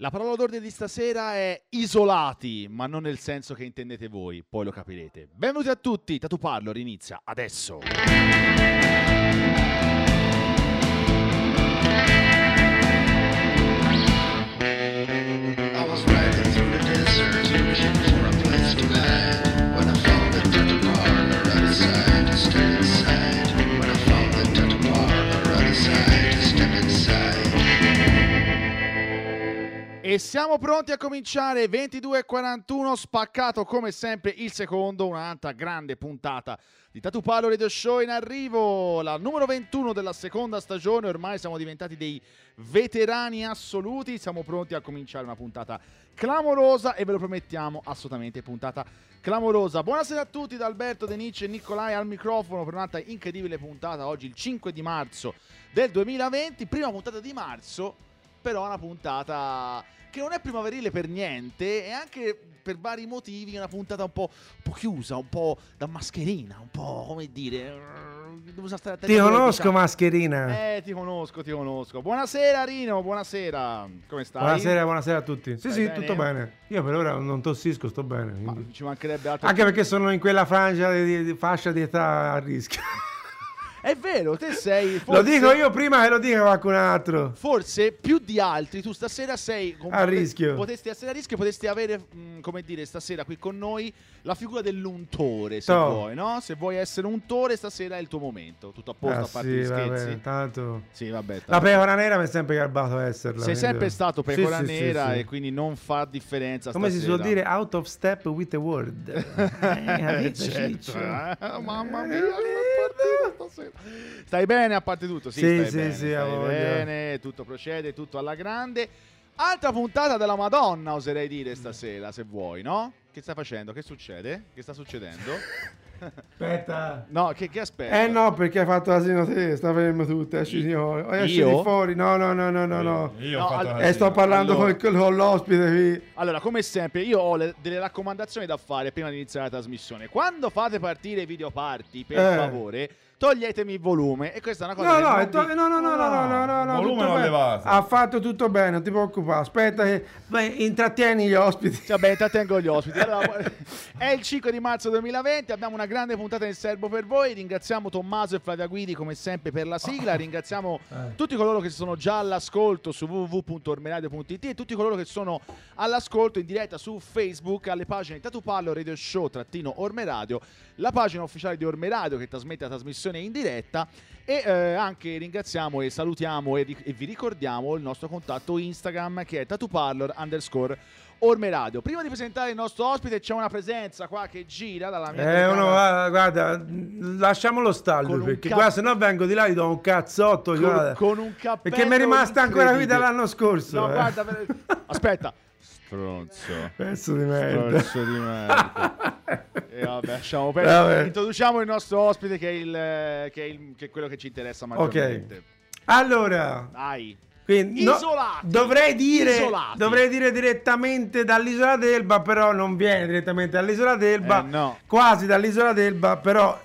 La parola d'ordine di stasera è isolati, ma non nel senso che intendete voi, poi lo capirete. Benvenuti a tutti, Tatu Parlo inizia adesso. E siamo pronti a cominciare. 22.41 spaccato come sempre il secondo, un'altra grande puntata di Tatu Palo Radio Show in arrivo, la numero 21 della seconda stagione, ormai siamo diventati dei veterani assoluti, siamo pronti a cominciare una puntata clamorosa e ve lo promettiamo assolutamente puntata clamorosa. Buonasera a tutti da Alberto, Denice e Nicolai al microfono per un'altra incredibile puntata. Oggi il 5 di marzo del 2020, prima puntata di marzo però una puntata che non è primaverile per niente e anche per vari motivi è una puntata un po', un po' chiusa, un po' da mascherina, un po' come dire... Ti conosco, mascherina. Eh, ti conosco, ti conosco. Buonasera Rino, buonasera. Come stai? Buonasera, buonasera a tutti. Sì, Stai sì, bene? tutto bene. Io per ora non tossisco, sto bene. Ma ci mancherebbe altro. Anche perché sono in quella frangia di, di fascia di età a rischio. È vero, te sei... Lo forse- dico io prima che lo dica qualcun altro. Forse più di altri, tu stasera sei A rischio. Potresti essere a rischio, potresti avere, mh, come dire, stasera qui con noi la figura dell'untore, se Toh. vuoi, no? Se vuoi essere un untore, stasera è il tuo momento. Tutto a posto, Ah, a parte sì, gli scherzi. vabbè, tanto. Sì, vabbè. La tanto- pecora nera mi è sempre garbato a esserla. Sei quindi- sempre stato Sì, pecora sì, sì, nera sì. e quindi non fa differenza Come si stasera. suol dire, out of step with the word. Eh, Eh, certo, eh, mamma mia, che partita stasera. Stai bene a parte tutto? Sì, Sì, stai sì, bene, sì, stai bene, tutto procede, tutto alla grande. Altra puntata della Madonna, oserei dire stasera, se vuoi, no? Che stai facendo? Che succede? Che sta succedendo? Aspetta. No, che, che aspetta? Eh no, perché hai fatto l'asino te, sta fermo tutto, esci di fuori. Oh, esci Io? di fuori, no, no, no, no, no, no. Io No, ho fatto al- la E sto parlando Allora. con, con l'ospite qui. Allora, come sempre, io ho le- delle raccomandazioni da fare prima di iniziare la trasmissione. Quando fate partire i video party, per Eh. favore, toglietemi il volume. E questa è una cosa No, che no, non è to- no, no, no, no, no, no, no, no, Volume bene. levato. Ha fatto tutto bene, non ti preoccupare. Aspetta che beh, intrattieni gli ospiti. Vabbè, intrattengo gli ospiti. Allora, è il 5 di marzo 2020, abbiamo una grande puntata in serbo per voi. Ringraziamo Tommaso e Flavia Guidi come sempre per la sigla. Ringraziamo Eh. tutti coloro che sono già all'ascolto su www.ormeradio.it e tutti coloro che sono all'ascolto in diretta su Facebook alle pagine Tatupallo Radio Show trattino Ormeradio, la pagina ufficiale di Ormeradio che trasmette la trasmissione in diretta e eh, anche ringraziamo e salutiamo e, e vi ricordiamo il nostro contatto Instagram che è tatuparlor underscore Ormeradio. Prima di presentare il nostro ospite c'è una presenza qua che gira dalla mia Eh, uno, guarda, guarda, lasciamolo stare Con un perché cap- qua se no vengo di là gli do un cazzotto. con, con un cappello perché mi è rimasta ancora qui dall'anno scorso. No, eh. guarda, aspetta. Stronzo. Pezzo di merda. Stronzo di merda. E vabbè, lasciamo perdere. Vabbè. Introduciamo il nostro ospite che è, il, che è, il- che è quello che ci interessa maggiormente. Allora, Dai. quindi, no, dovrei dire Isolati. dovrei dire direttamente dall'isola d'Elba, però non viene direttamente dall'isola d'Elba, Eh, no. quasi dall'isola d'Elba, però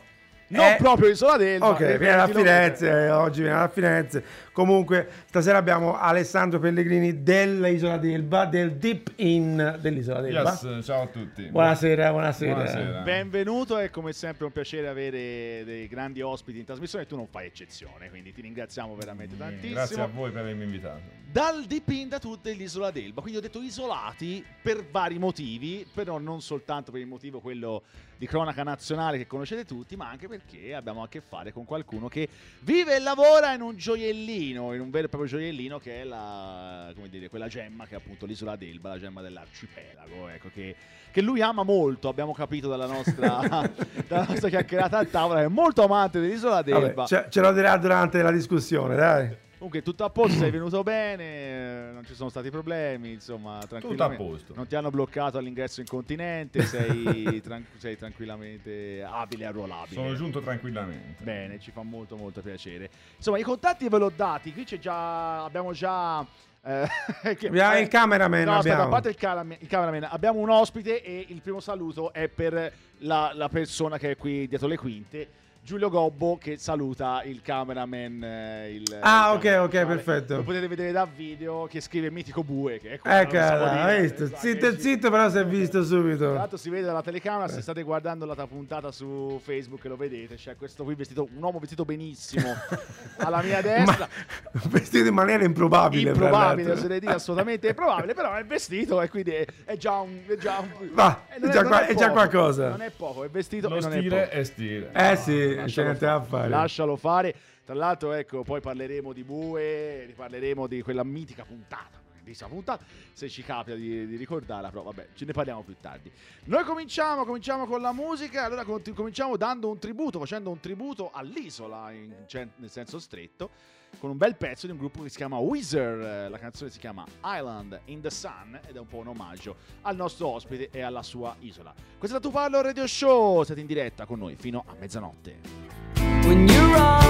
Non è- proprio Isola d'Elba. Ok, viene da. Firenze, eh, oggi viene da Firenze. Comunque, stasera abbiamo Alessandro Pellegrini dell'isola d'Elba, del Deep In dell'isola d'Elba. Yes, ciao a tutti. Buonasera, buonasera. Buonasera. Benvenuto, è come sempre un piacere avere dei grandi ospiti in trasmissione e tu non fai eccezione, quindi ti ringraziamo veramente tantissimo. Grazie a voi per avermi invitato. Dal Deep da tutte l'isola d'Elba, quindi ho detto isolati per vari motivi, però non soltanto per il motivo quello di cronaca nazionale che conoscete tutti, ma anche perché abbiamo a che fare con qualcuno che vive e lavora in un gioiellino, in un vero e proprio gioiellino che è la, come dire, quella gemma che è appunto l'isola d'Elba, la gemma dell'arcipelago, ecco, che, che lui ama molto, abbiamo capito dalla nostra, dalla nostra chiacchierata a tavola, è molto amante dell'isola d'Elba. Vabbè, ce, ce lo dirà durante la discussione, dai. Comunque tutto a posto, sei venuto bene, eh, non ci sono stati problemi, insomma, tranquillamente. Tutto a posto. Non ti hanno bloccato all'ingresso in continente, sei, tran- sei tranquillamente abile e arruolabile. Sono giunto tranquillamente. Bene, ci fa molto molto piacere. Insomma, i contatti ve l'ho dati, qui c'è già abbiamo già eh, che- Abbiamo il cameraman, No, aspetta, a parte il, caram- il cameraman, abbiamo un ospite e il primo saluto è per la, la persona che è qui dietro le quinte. Giulio Gobbo che saluta il cameraman. eh, il- Ah, il ok, cameraman ok, perfetto. Lo potete vedere da video che scrive Mitico Bue. Che ecco, Ecco, hai visto? esatto, Zitto, ci- zitto, però si è visto Tra subito. l'altro si vede dalla telecamera, se state guardando la puntata su Facebook lo vedete, c'è questo qui vestito, un uomo vestito benissimo alla mia destra. Ma, vestito in maniera improbabile. improbabile, l'altro. oserei dire assolutamente improbabile, però è vestito e quindi è, è già un... È già, un Va, eh, è già qua- è già qualcosa. Non è poco, è vestito Lo è stile poco. è stile. Eh sì, Lascialo niente da fare. Lascialo fare. Tra l'altro, ecco, poi parleremo di Bue, riparleremo di quella mitica puntata. grandissima puntata, se ci capita di, di ricordarla, però vabbè, ce ne parliamo più tardi. Noi cominciamo, cominciamo con la musica, allora cominciamo dando un tributo, facendo un tributo all'isola in nel senso stretto, con un bel pezzo di un gruppo che si chiama Weezer, eh, la canzone si chiama Island in the Sun ed è un po' un omaggio al nostro ospite e alla sua isola. Questo è la Tu Parlo Radio Show, siete in diretta con noi fino a mezzanotte.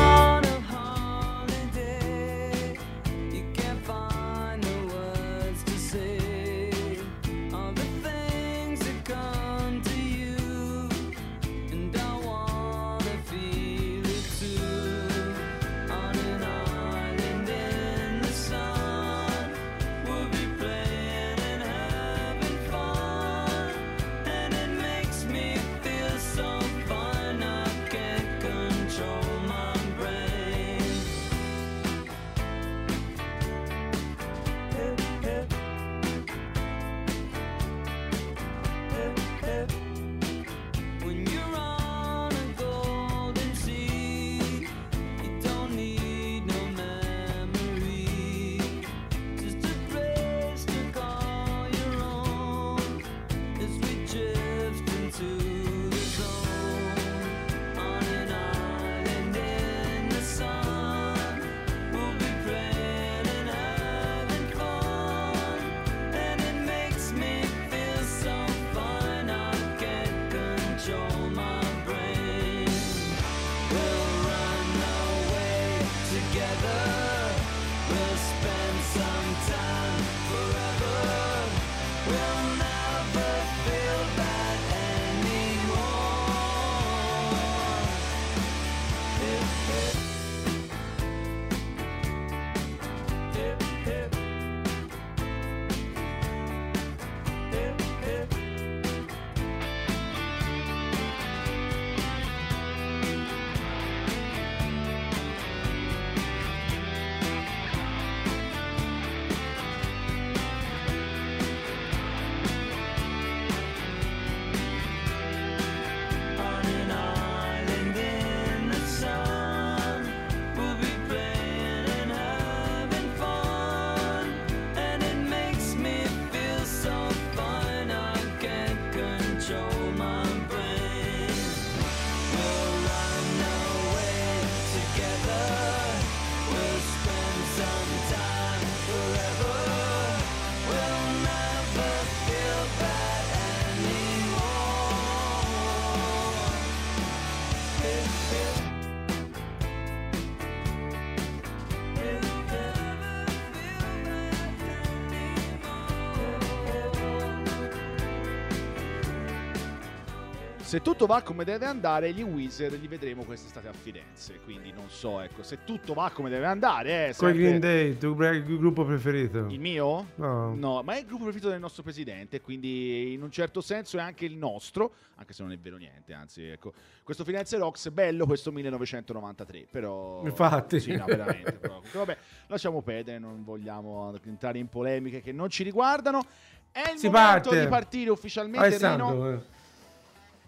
Se tutto va come deve andare, gli Wizard li vedremo quest'estate a Firenze. Quindi non so, ecco, se tutto va come deve andare, eh, Con sempre- Green Day, il gruppo preferito? Il mio? No. No, ma è il gruppo preferito del nostro presidente, quindi in un certo senso è anche il nostro, anche se non è vero niente, anzi, ecco. Questo Firenze Rocks è bello, questo 1993, però... Infatti. Sì, no, veramente. però. Vabbè, lasciamo perdere, non vogliamo entrare in polemiche che non ci riguardano. È il Si momento parte. di partire ufficialmente, Rino. Alessandro, eh,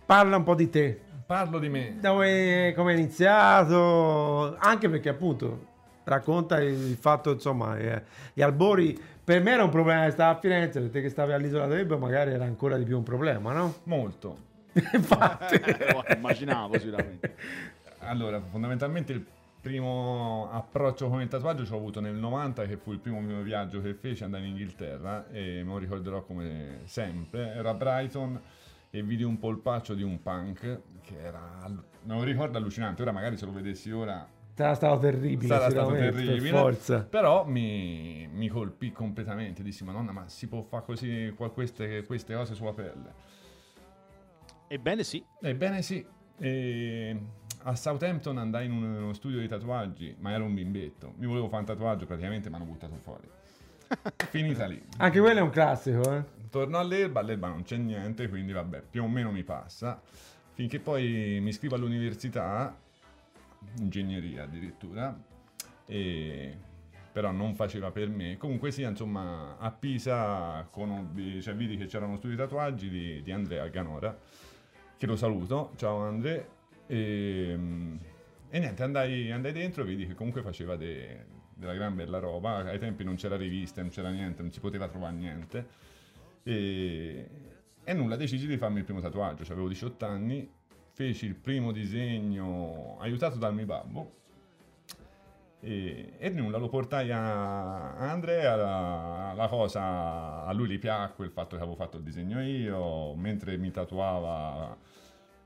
parla un po' di te. Parlo di me. Dove, come è iniziato? Anche perché appunto racconta il fatto, insomma, eh, gli albori per me era un problema che stava a Firenze, per te che stavi all'isola d'Elba magari era ancora di più un problema, no? Molto. Infatti. Eh, immaginavo sicuramente. Allora, fondamentalmente il primo approccio con il tatuaggio ce l'ho avuto nel 90, che fu il primo mio viaggio che feci, andai in Inghilterra e me lo ricorderò come sempre. Era a Brighton e vidi un polpaccio di un punk che era, lo ricordo allucinante, ora magari se lo vedessi ora Sarà stato terribile, sarà stato terribile, per forza. però mi, mi colpì completamente, dissi madonna ma si può fare così queste, queste cose sulla pelle? Ebbene sì, Ebbene sì, e a Southampton andai in un- uno studio di tatuaggi, ma ero un bimbetto. Mi volevo fare un tatuaggio, praticamente mi hanno buttato fuori. Finita lì. Anche quello è un classico, eh. Torno all'Elba, all'Elba non c'è niente, quindi vabbè, più o meno mi passa. Finché poi mi iscrivo all'università, ingegneria addirittura, e però non faceva per me. Comunque sia, insomma, a Pisa conobbi, cioè vidi che c'era uno studio di tatuaggi di, di Andrea Ganora, che lo saluto, ciao Andrea, e, e niente, andai, andai dentro e vidi che comunque faceva de- della gran bella roba, ai tempi non c'era rivista, non c'era niente, non si poteva trovare niente, e, e nulla, decisi di farmi il primo tatuaggio, cioè, avevo 18 anni, feci il primo disegno aiutato dal mio babbo, e, e nulla, lo portai a, Andrea, la, la cosa a lui gli piacque il fatto che avevo fatto il disegno io, mentre mi tatuava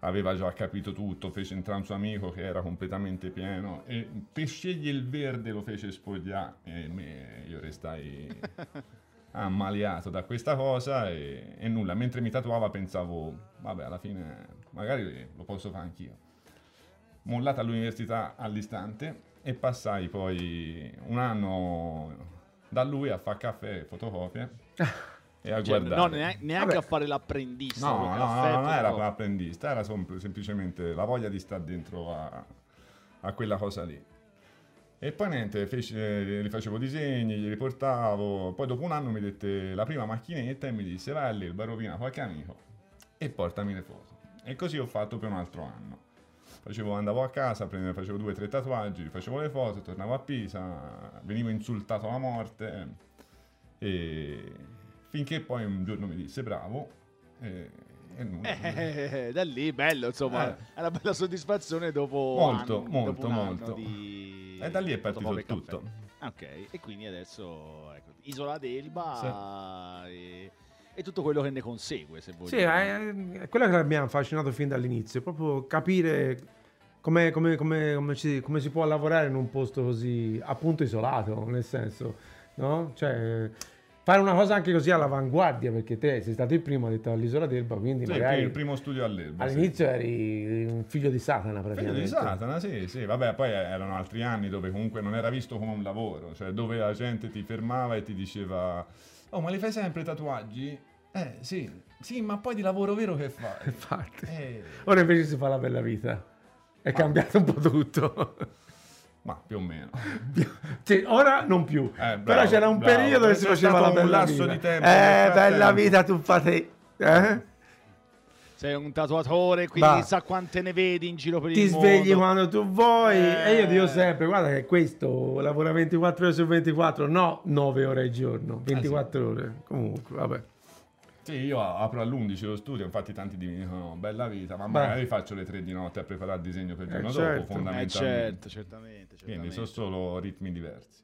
aveva già capito tutto, fece entrare un suo amico che era completamente pieno e per scegliere il verde lo fece spogliare e me- io restai ammaliato da questa cosa e, e nulla, mentre mi tatuava pensavo, vabbè alla fine magari lo posso fare anch'io. Mollata all'università all'istante e passai poi un anno da lui a fare caffè e fotocopie e a Cioè, guardare. no, neanche, Vabbè. a fare l'apprendista. No, no, caffè, no, non era però- apprendista, era semplicemente la voglia di stare dentro a, a quella cosa lì. E poi niente, feci- eh, gli facevo disegni, gli riportavo. Poi dopo un anno mi dette la prima macchinetta e mi disse vai all'Elba, rovina qualche amico e portami le foto. E così ho fatto per un altro anno. Facevo, andavo a casa, prendevo, facevo due o tre tatuaggi, facevo le foto, tornavo a Pisa, venivo insultato alla morte. E finché poi un giorno mi disse bravo. E, e nulla. Eh, da lì bello, insomma, Eh. è una bella soddisfazione dopo Molto, anni- molto, dopo anno molto. di E da lì è partito il tutto. Ok, e quindi adesso ecco, Isola d'Elba e, e tutto quello che ne consegue, se Sì, vogliamo. è, è quello che mi ha affascinato fin dall'inizio, proprio capire come, come- come- come ci- come si può lavorare in un posto così appunto isolato, nel senso, no? Cioè, fare una cosa anche così all'avanguardia, perché te sei stato il primo addetto all'isola d'Elba, quindi Sì, magari il primo studio all'Elba. sì. all'inizio eri un figlio di Satana Figlio praticamente. di Satana, sì, sì, vabbè, poi erano altri anni dove comunque non era visto come un lavoro, cioè dove la gente ti fermava e ti diceva "Oh, ma li fai sempre tatuaggi?" Eh, sì. Sì, ma poi di lavoro vero che fai? Infatti. Eh, Ora invece si fa la bella vita. È cambiato un po' tutto. Ma più o meno. Sì, ora non più. Eh, bravo, Però c'era un bravo. periodo che si faceva la un bella lasso vita. di tempo eh, bella frattempo. vita tu fate. Eh? Sei un tatuatore, quindi Va. chissà quante ne vedi in giro per Ti il svegli mondo. quando tu vuoi. Eh. E io dico sempre: guarda che questo lavora 24 ore su 24, no 9 ore al giorno, 24 ore. Comunque, vabbè. Sì, io apro all'11 lo studio, infatti tanti mi dicono bella vita, ma Beh. magari faccio le 3 di notte a preparare il disegno per il giorno certo. dopo, Eh fondamentalmente. certo, certamente, Quindi certamente. sono solo ritmi diversi.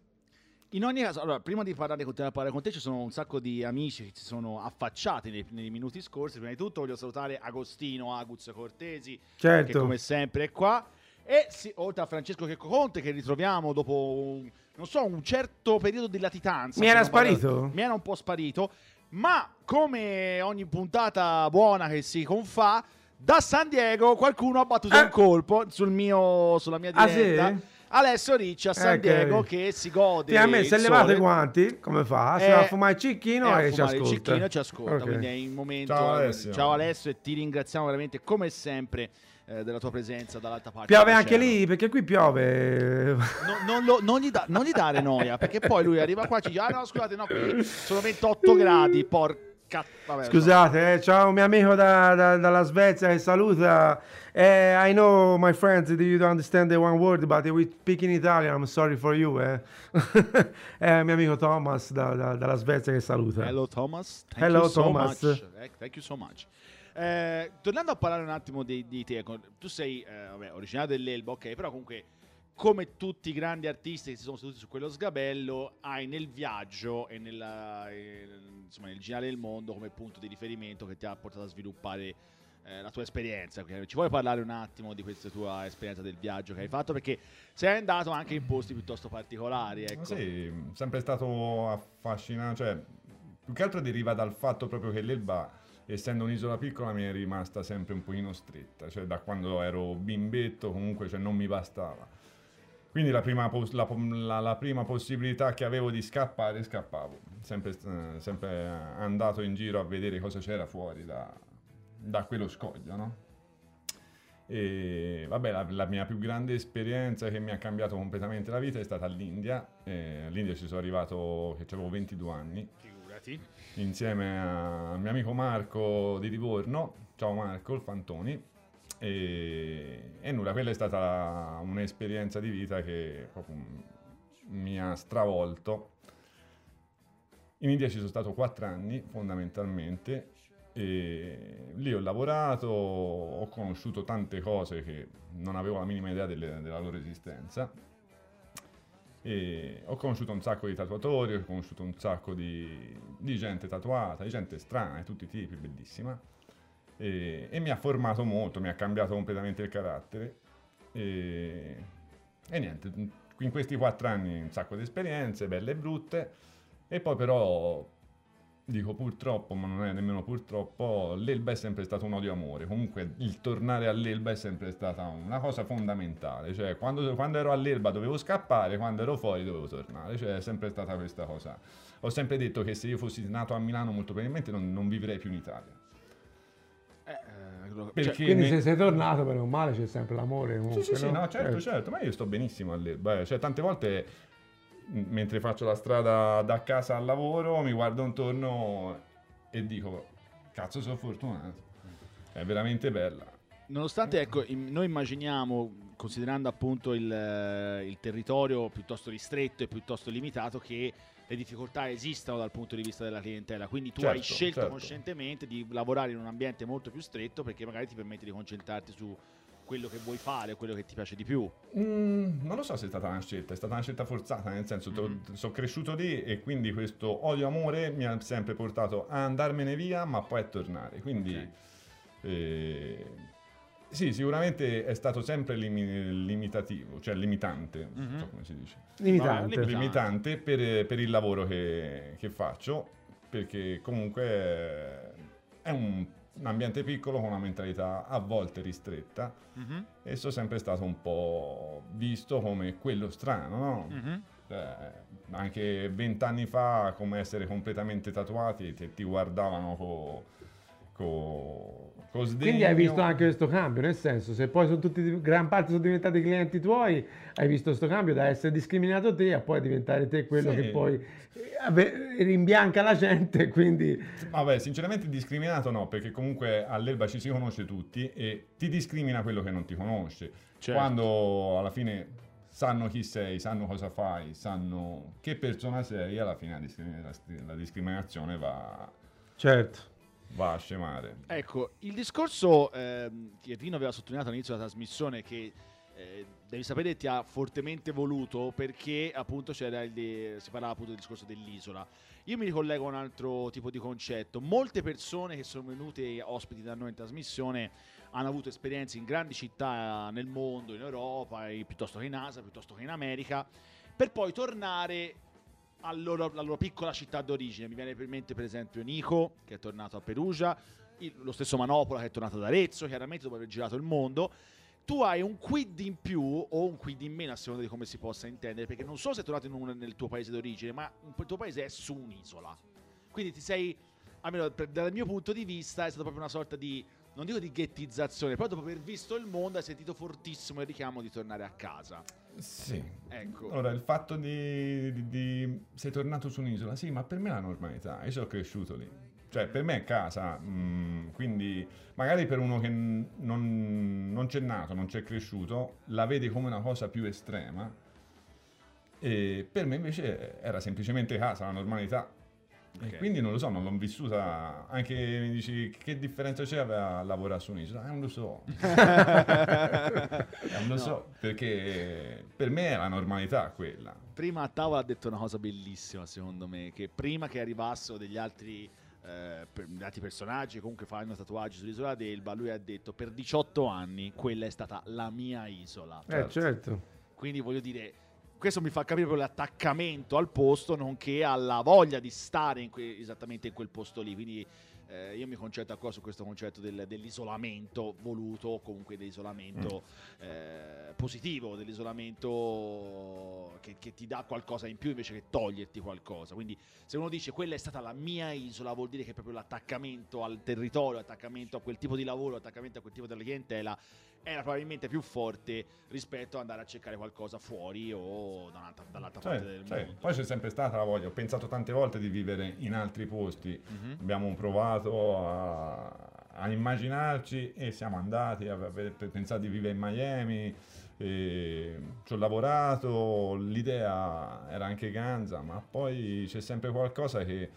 In ogni caso, allora, prima di parlare, continuare a parlare con te, ci sono un sacco di amici che si sono affacciati nei, nei minuti scorsi. Prima di tutto voglio salutare Agostino Aguz Cortesi, che Certo. come sempre è qua. E sì, oltre a Francesco Checco Conte, che ritroviamo dopo, un, non so, un certo periodo di latitanza. Mi era sparito? Mi era un po' sparito. Ma come ogni puntata buona che si confà, da San Diego qualcuno ha battuto Eh. un colpo sul mio, sulla mia Ah, diretta. sì? Alessio Ricci a San Eh, Diego che- che si gode Sì, a me il si è levato sole. i guanti, come fa? Si Eh, va a fumare il cicchino e a e ci fumare il ascolta. cicchino ci ascolta. Ok. Quindi è in momento. Ciao, Alessio. Ciao Alessio e ti ringraziamo veramente come sempre eh, della tua presenza dall'altra parte. Piove anche lì, perché qui piove. No, non, lo- non gli da- non gli dare noia, perché poi lui arriva qua e ci dice: Ah, no, scusate, no, qui sono 28 gradi. Porca. Vabbè, Scusate, eh, ciao mio amico da- da- dalla Svezia che saluta. Eh, I know, my friends, that you don't understand the one word, but we speak in Italian. I'm sorry for you. Eh. eh, mio amico Thomas da- da- dalla Svezia che saluta. Hello Thomas. Thank Hello, you so Thomas. much. Eh, Thank you so much. Eh, tornando a parlare un attimo di, di te, ecco, tu sei eh, vabbè, originario dell'Elba, ok, però comunque come tutti i grandi artisti che si sono seduti su quello sgabello, hai nel viaggio e nella, eh, insomma, nel girare il mondo come punto di riferimento che ti ha portato a sviluppare eh, la tua esperienza. Ci vuoi parlare un attimo di questa tua esperienza del viaggio che hai fatto? Perché sei andato anche in posti piuttosto particolari, ecco. Sì, sempre stato affascinante, cioè più che altro deriva dal fatto proprio che l'Elba essendo un'isola piccola mi è rimasta sempre un pochino stretta, cioè da quando ero bimbetto comunque cioè, non mi bastava. Quindi la prima, pos- la, la- la prima possibilità che avevo di scappare, scappavo. Sempre, sempre andato in giro a vedere cosa c'era fuori da, da quello scoglio, no? E vabbè, la, la mia più grande esperienza che mi ha cambiato completamente la vita è stata all'India. Eh, all'India ci sono arrivato che avevo 22 anni, Figurati. Insieme al mio amico Marco di Livorno. Ciao Marco, il Fantoni. E, e nulla, quella è stata un'esperienza di vita che mi ha stravolto. In India ci sono stato quattro anni fondamentalmente e lì ho lavorato, ho conosciuto tante cose che non avevo la minima idea delle- della loro esistenza. E ho conosciuto un sacco di tatuatori, ho conosciuto un sacco di, di gente tatuata, di gente strana di tutti i tipi, bellissima. E, e mi ha formato molto, mi ha cambiato completamente il carattere. E, e niente, in questi quattro anni un sacco di esperienze, belle e brutte. E poi però, dico purtroppo, ma non è nemmeno purtroppo, l'Elba è sempre stato un odio-amore. Comunque il tornare all'Elba è sempre stata una cosa fondamentale. Cioè, quando, quando ero all'Elba dovevo scappare, quando ero fuori dovevo tornare. Cioè, è sempre stata questa cosa. Ho sempre detto che se io fossi nato a Milano molto probabilmente non, non vivrei più in Italia. Eh, eh, cioè, Quindi ne- se sei tornato, per un male c'è sempre l'amore. Sì, Comunque, sì, sì, no? no, certo, Eh, certo, ma io sto benissimo all'Elba. eh. Cioè, tante volte mentre faccio la strada da casa al lavoro mi guardo intorno e dico, cazzo sono fortunato. È veramente bella. Nonostante, ecco, noi immaginiamo, considerando appunto il, eh, il territorio piuttosto ristretto e piuttosto limitato, che le difficoltà esistano dal punto di vista della clientela. Quindi tu hai Certo, scelto certo. coscientemente di lavorare in un ambiente molto più stretto perché magari ti permette di concentrarti su quello che vuoi fare, quello che ti piace di più. Mm, non lo so se è stata una scelta, è stata una scelta forzata, nel senso to- sono cresciuto lì e quindi questo odio-amore mi ha sempre portato a andarmene via ma poi a tornare. Quindi Ok. eh, sì, sicuramente è stato sempre limi- limitativo, cioè limitante, non so come si dice. Limitante. Vabbè, limitante per, per il lavoro che, che faccio, perché comunque è un, un ambiente piccolo con una mentalità a volte ristretta e sono sempre stato un po' visto come quello strano, no? Mhm. Eh, anche vent'anni fa, come essere completamente tatuati, ti, ti guardavano con co, co sdegno. Quindi hai visto anche questo cambio, nel senso, se poi sono tutti, gran parte sono diventati clienti tuoi, hai visto questo cambio da essere discriminato te a poi diventare te quello Sì. che poi rimbianca la gente, quindi Vabbè, sinceramente discriminato no, perché comunque all'Elba ci si conosce tutti e ti discrimina quello che non ti conosce. Certo. Quando alla fine sanno chi sei, sanno cosa fai, sanno che persona sei, alla fine la discriminazione va, certo. Va a scemare. Ecco, il discorso ehm, che Rino aveva sottolineato all'inizio della trasmissione che eh, devi sapere ti ha fortemente voluto perché appunto c'era il si parlava appunto del discorso dell'isola. Io mi ricollego a un altro tipo di concetto. Molte persone che sono venute ospiti da noi in trasmissione hanno avuto esperienze in grandi città nel mondo, in Europa, e piuttosto che in Asia, piuttosto che in America, per poi tornare al loro- alla loro piccola città d'origine. Mi viene per mente, per esempio, Nico, che è tornato a Perugia, il- lo stesso Manopola, che è tornato ad Arezzo, chiaramente dopo aver girato il mondo. Tu hai un quid in più o un quid in meno, a seconda di come si possa intendere, perché non solo sei tornato in un- nel tuo paese d'origine, ma il tuo paese è su un'isola. Quindi ti sei, almeno per- dal mio punto di vista, è stata proprio una sorta di, non dico di ghettizzazione, però dopo aver visto il mondo hai sentito fortissimo il richiamo di tornare a casa. Sì. Ecco. Allora, il fatto di, di- di- sei tornato su un'isola, sì, ma per me è la normalità, io sono cresciuto lì. Cioè, per me è casa, mm, quindi magari per uno che non, non c'è nato, non c'è cresciuto, la vede come una cosa più estrema. E per me invece era semplicemente casa, la normalità. Ok. E quindi non lo so, non l'ho vissuta. Anche mi dici che differenza c'è a lavorare su un'isola? Eh, non lo so. Eh, non lo No. so, perché per me è la normalità quella. Prima a tavola ha detto una cosa bellissima, secondo me, che prima che arrivassero degli altri, eh, per- altri personaggi, comunque fanno tatuaggi sull'isola d'Elba, lui ha detto per 18 anni quella è stata la mia isola. Eh, certo. Quindi voglio dire, questo mi fa capire proprio l'attaccamento al posto, nonché alla voglia di stare in que- esattamente in quel posto lì. Quindi eh, io mi concentro ancora su questo concetto del- dell'isolamento voluto, o comunque dell'isolamento eh, positivo, dell'isolamento che, che ti dà qualcosa in più invece che toglierti qualcosa. Quindi se uno dice quella è stata la mia isola, vuol dire che proprio l'attaccamento al territorio, l'attaccamento a quel tipo di lavoro, l'attaccamento a quel tipo di clientela era probabilmente più forte rispetto ad andare a cercare qualcosa fuori o da dall'altra Cioè, parte del cioè, mondo. poi c'è sempre stata la voglia, ho pensato tante volte di vivere in altri posti, Mhm. abbiamo provato a, a immaginarci e siamo andati, a, a- per pensare di vivere in Miami, ci ho lavorato, l'idea era anche ganza, ma poi c'è sempre qualcosa che...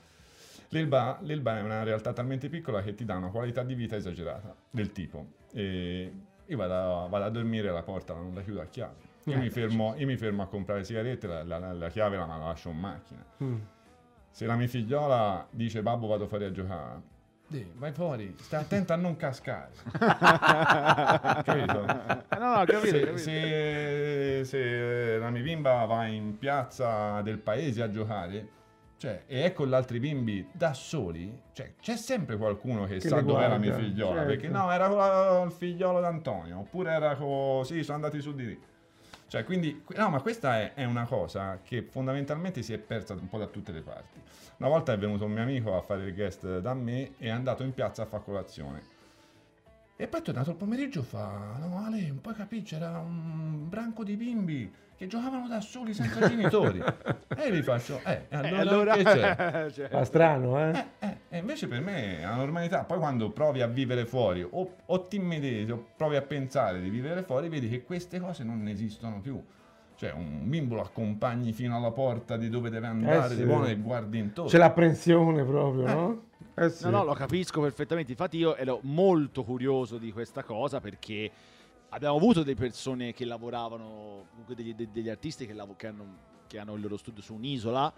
L'Elba, l'Elba è una realtà talmente piccola che ti dà una qualità di vita esagerata, del tipo. E io vado a, vado a dormire la porta non la chiudo a chiave. Io, Eh, mi, fermo, io mi fermo a comprare sigarette, la, la- la- chiave la, la lascio in macchina. Mm. Se la mia figliola dice babbo vado fuori a giocare, Dì, vai fuori, stai attento a non cascare. Capito? No, no, capito, se, capito. se- se la mia bimba va in piazza del paese a giocare cioè, e è con gli altri bimbi da soli, cioè, c'è sempre qualcuno che, Che sa dove guarda, mia figliola. certo. Perché no, era il figliolo d'Antonio, oppure era con... Sì, sono andati su di lì. Cioè, quindi, no, ma questa è, è una cosa che fondamentalmente si è persa un po' da tutte le parti. Una volta è venuto un mio amico a fare il guest da me e è andato in piazza a fare colazione. E poi è tornato il pomeriggio e fa, no Ale, un po' capì, c'era un branco di bimbi che giocavano da soli senza genitori. e gli faccio, eh, Eh, allora, allora, che c'è? cioè, Fa strano, eh? Eh, eh, e invece per me è la normalità. Poi quando provi a vivere fuori o, o ti immedesi o provi a pensare di vivere fuori, vedi che queste cose non esistono più. Cioè un bimbo lo accompagni fino alla porta di dove deve andare, Eh sì. di buono e guardi intorno. C'è l'apprensione proprio, no? Eh sì. No, no, lo capisco perfettamente. Infatti, io ero molto curioso di questa cosa perché abbiamo avuto delle persone che lavoravano, comunque degli, de- degli artisti che, lav- che hanno, che hanno il loro studio su un'isola.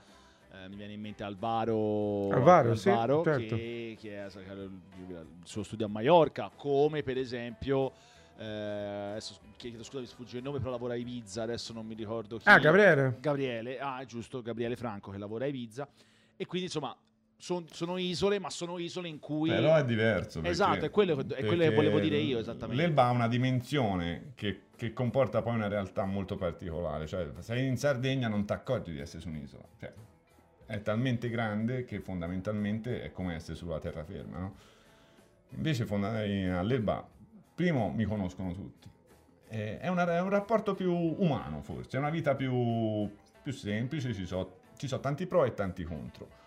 Eh, mi viene in mente Alvaro, Alvaro, sì, Alvaro, certo. che, che ha il suo studio a Maiorca, come per esempio. eh, adesso chiedo scusa, mi sfugge il nome, però lavora a Ibiza. Adesso non mi ricordo chi. Ah, Gabriele? Gabriele, ah, è giusto, Gabriele Franco che lavora a Ibiza. E quindi insomma, son- sono isole, ma sono isole in cui. Però è diverso. perché- Esatto, è quello che- è quello che volevo dire io, esattamente. L'Elba ha una dimensione che, che comporta poi una realtà molto particolare. Cioè, sei in Sardegna non ti accorgi di essere su un'isola. Cioè, è talmente grande che fondamentalmente è come essere sulla terraferma. No? Invece in- all'Elba, primo, mi conoscono tutti. Eh, È, una- è un rapporto più umano, forse. È una vita più, più semplice. Ci sono ci so tanti pro e tanti contro.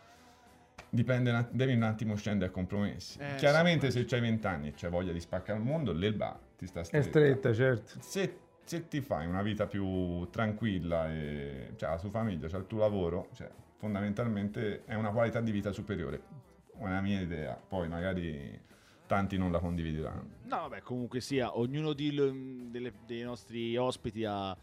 Dipende, un att- devi un attimo scendere a compromessi. Eh, Chiaramente, se c'hai 20 anni e c'hai voglia di spaccare il mondo, l'Elba ti sta È stretta. stretta, certo. Se, se ti fai una vita più tranquilla e c'è la tua famiglia, c'è il tuo lavoro, cioè, fondamentalmente è una qualità di vita superiore. È una mia idea. Poi magari tanti non la condivideranno. No, vabbè, comunque sia, ognuno di- delle- dei nostri ospiti ha,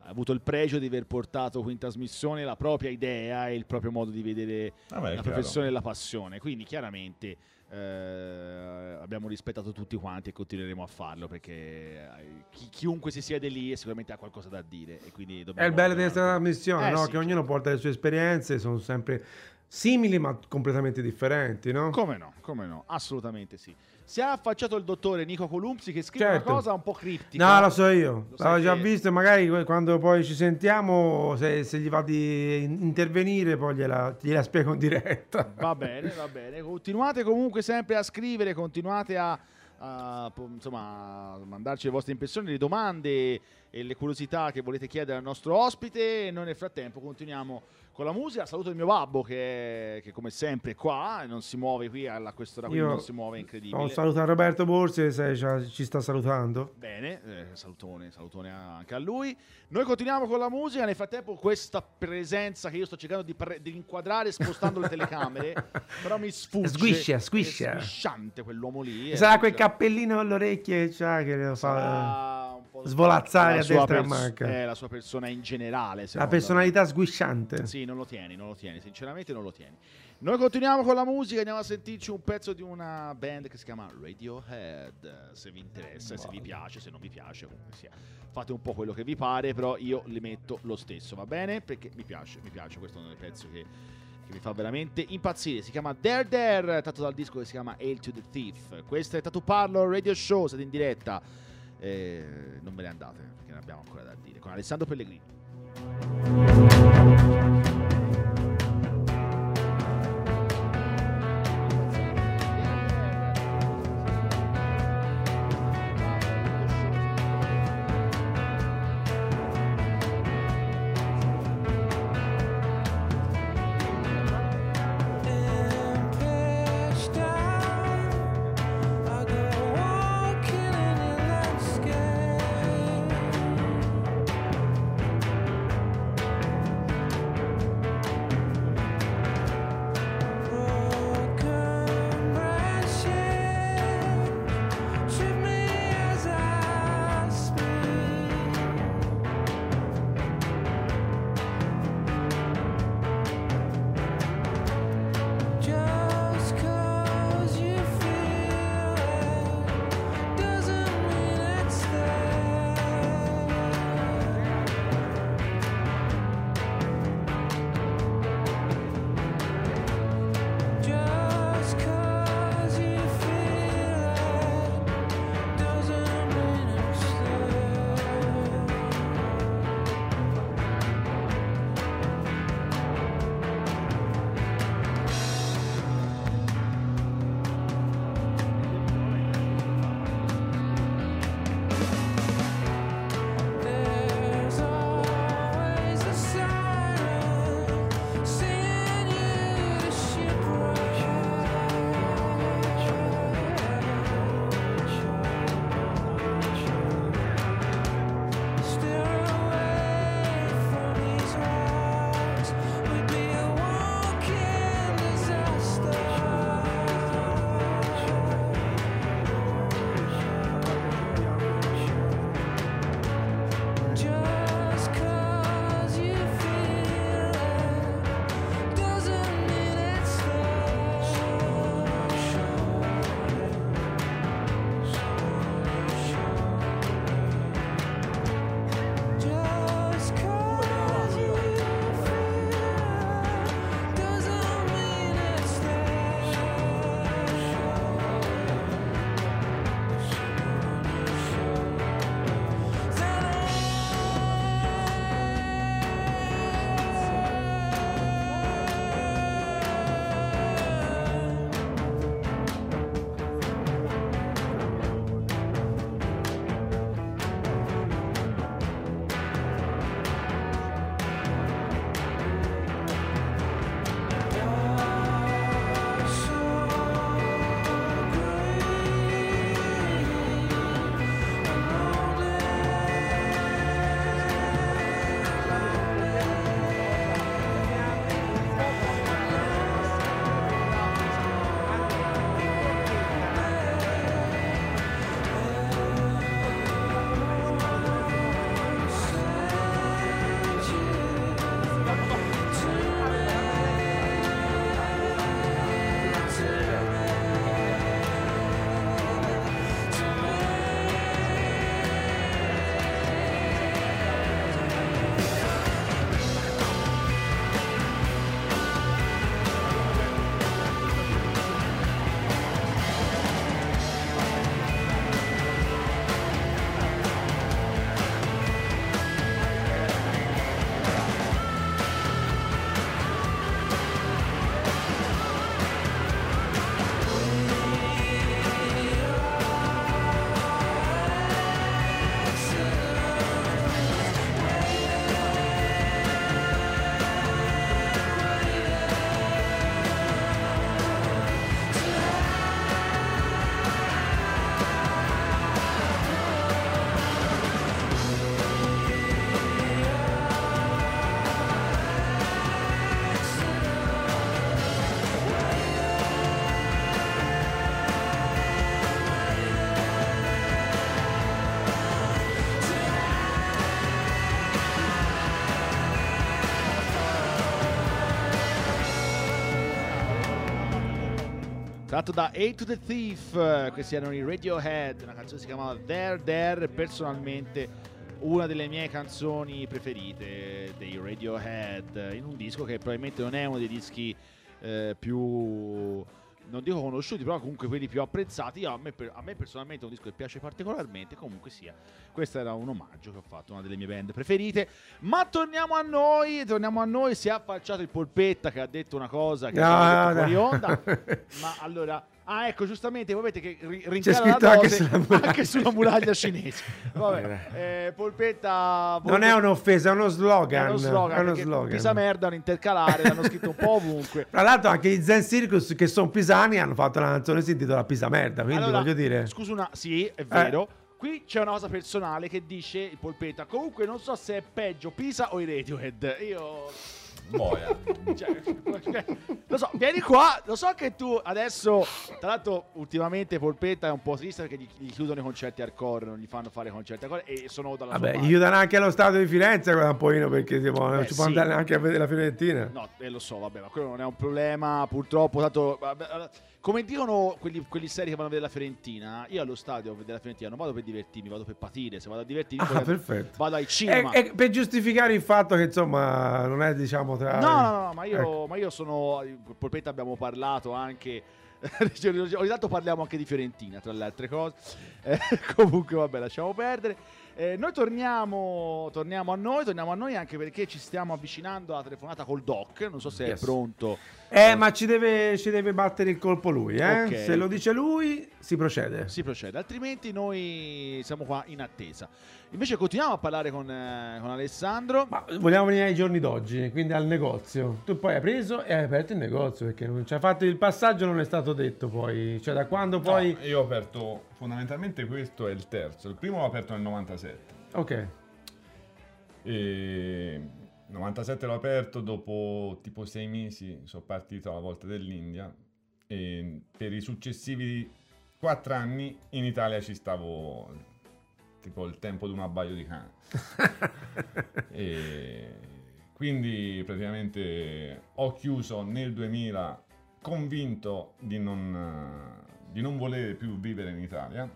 ha avuto il pregio di aver portato qui in trasmissione la propria idea e il proprio modo di vedere Vabbè, è la professione e la passione. Quindi chiaramente eh, abbiamo rispettato tutti quanti e continueremo a farlo perché eh, chi- chiunque si siede lì sicuramente ha qualcosa da dire. E quindi È il bello di questa trasmissione, Eh, no? sì, che ognuno certo. porta le sue esperienze, sono sempre simili ma completamente differenti, no? Come no, come no, assolutamente sì. Si è affacciato il dottore Nico Columpsi che scrive Certo. una cosa un po' criptica. No, lo so io, l'avevo già che- visto e magari quando poi ci sentiamo, se, se gli va di in- intervenire, poi gliela, gliela spiego in diretta. Va bene, va bene. Continuate comunque sempre a scrivere, continuate a, a, insomma, a mandarci le vostre impressioni, le domande e le curiosità che volete chiedere al nostro ospite. E noi nel frattempo continuiamo con la musica. Saluto il mio babbo che, che come sempre è qua non si muove qui alla quest'ora, quindi Io non si muove, è incredibile. Ho salutato Roberto Borsi, se ci- sta salutando. Bene, eh, salutone, salutone anche a lui. Noi continuiamo con la musica. Nel frattempo, questa presenza che io sto cercando di, pre- di inquadrare spostando le telecamere, però mi sfugge. Sguiscia, sguiscia. È sguisciante quell'uomo lì. eh, Sarà quel cioè, cappellino alle orecchie c'ha, che lo fa sarà un po' svolazzare a destra e a manca. Eh, la sua persona in generale. La personalità me. sguisciante. Sì, non lo tieni, non lo tieni, sinceramente non lo tieni. Noi continuiamo con la musica, andiamo a sentirci un pezzo di una band che si chiama Radiohead, se vi interessa, wow. se vi piace, se non vi piace, comunque sia. Fate un po' quello che vi pare, però io li metto lo stesso, va bene? Perché mi piace, mi piace, questo è un pezzo che, che mi fa veramente impazzire. Si chiama Dare Dare, tratto dal disco che si chiama Hail to the Thief. Questo è Tattoo Parlo Radio Show, siete in diretta e non ve ne andate, perché ne abbiamo ancora da dire. Con Alessandro Pellegrini. tratto da A to the Thief, questi erano i Radiohead, una canzone che si chiamava There There, personalmente una delle mie canzoni preferite dei Radiohead, in un disco che probabilmente non è uno dei dischi eh, più non dico conosciuti, però comunque quelli più apprezzati. A me, a me personalmente è un disco che piace particolarmente. Comunque sia, questo era un omaggio che ho fatto una delle mie band preferite. Ma torniamo a noi. Torniamo a noi. Si è affacciato il polpetta che ha detto una cosa che No, ha detto fuori no. onda. Ma allora. Ah, ecco, giustamente, voi vedete che ri- C'è rincara la scritto anche dose sulla muraglia. anche sulla muraglia cinese. Vabbè, eh, polpetta. Non è un'offesa, è uno slogan. È uno slogan, è uno slogan. Pisa merda, un intercalare, l'hanno scritto un po' ovunque. Tra l'altro anche i Zen Circus che sono pisani hanno fatto una canzone si intitola Pisa Merda, quindi Allora, voglio dire... Scusa una, sì, è vero. Qui c'è una cosa personale che dice il polpetta. Comunque non so se è peggio Pisa o i Radiohead. Io Boia. cioè, lo so, vieni qua, lo so che tu adesso tra l'altro ultimamente Polpetta è un po' triste perché gli, gli chiudono i concerti hardcore, non gli fanno fare concerti hardcore e sono dalla Vabbè, gli chiudono anche allo stadio di Firenze quella un pochino perché tipo, non Beh, ci può sì. andare neanche a vedere la Fiorentina. No, eh, lo so, vabbè, ma quello non è un problema, purtroppo. Tanto, vabbè, come dicono quelli, quelli seri che vanno a vedere la Fiorentina, io allo stadio a vedere la Fiorentina non vado per divertirmi, vado per patire. Se vado a divertirmi, Ah, perfetto. vado ai E, cinema. e per giustificare il fatto che insomma non è diciamo tra... No, no, no, ma io, Ecco. ma io sono. Polpetta abbiamo parlato anche. Ogni tanto parliamo anche di Fiorentina, tra le altre cose. Eh, comunque, vabbè, lasciamo perdere. Eh, noi torniamo, torniamo a noi, torniamo a noi anche perché ci stiamo avvicinando alla telefonata col Doc. Non so se Yes. è pronto. Eh, ma ci deve, ci deve battere il colpo lui, eh? Ok. Se lo dice lui, si procede. Si procede, altrimenti noi siamo qua in attesa. Invece continuiamo a parlare con, eh, con Alessandro. Ma vogliamo venire ai giorni d'oggi, quindi al negozio. Tu poi hai preso e hai aperto il negozio perché non ci ha fatto il passaggio, non è stato detto poi. Cioè, da quando poi. No, io ho aperto, fondamentalmente questo è il terzo. Il primo l'ho aperto nel 97. Ok. E 97 l'ho aperto, dopo tipo sei mesi sono partito alla volta dell'India e per i successivi quattro anni in Italia ci stavo tipo il tempo di un abbaio di cane. e quindi praticamente ho chiuso nel 2000 convinto di non, di non volere più vivere in Italia.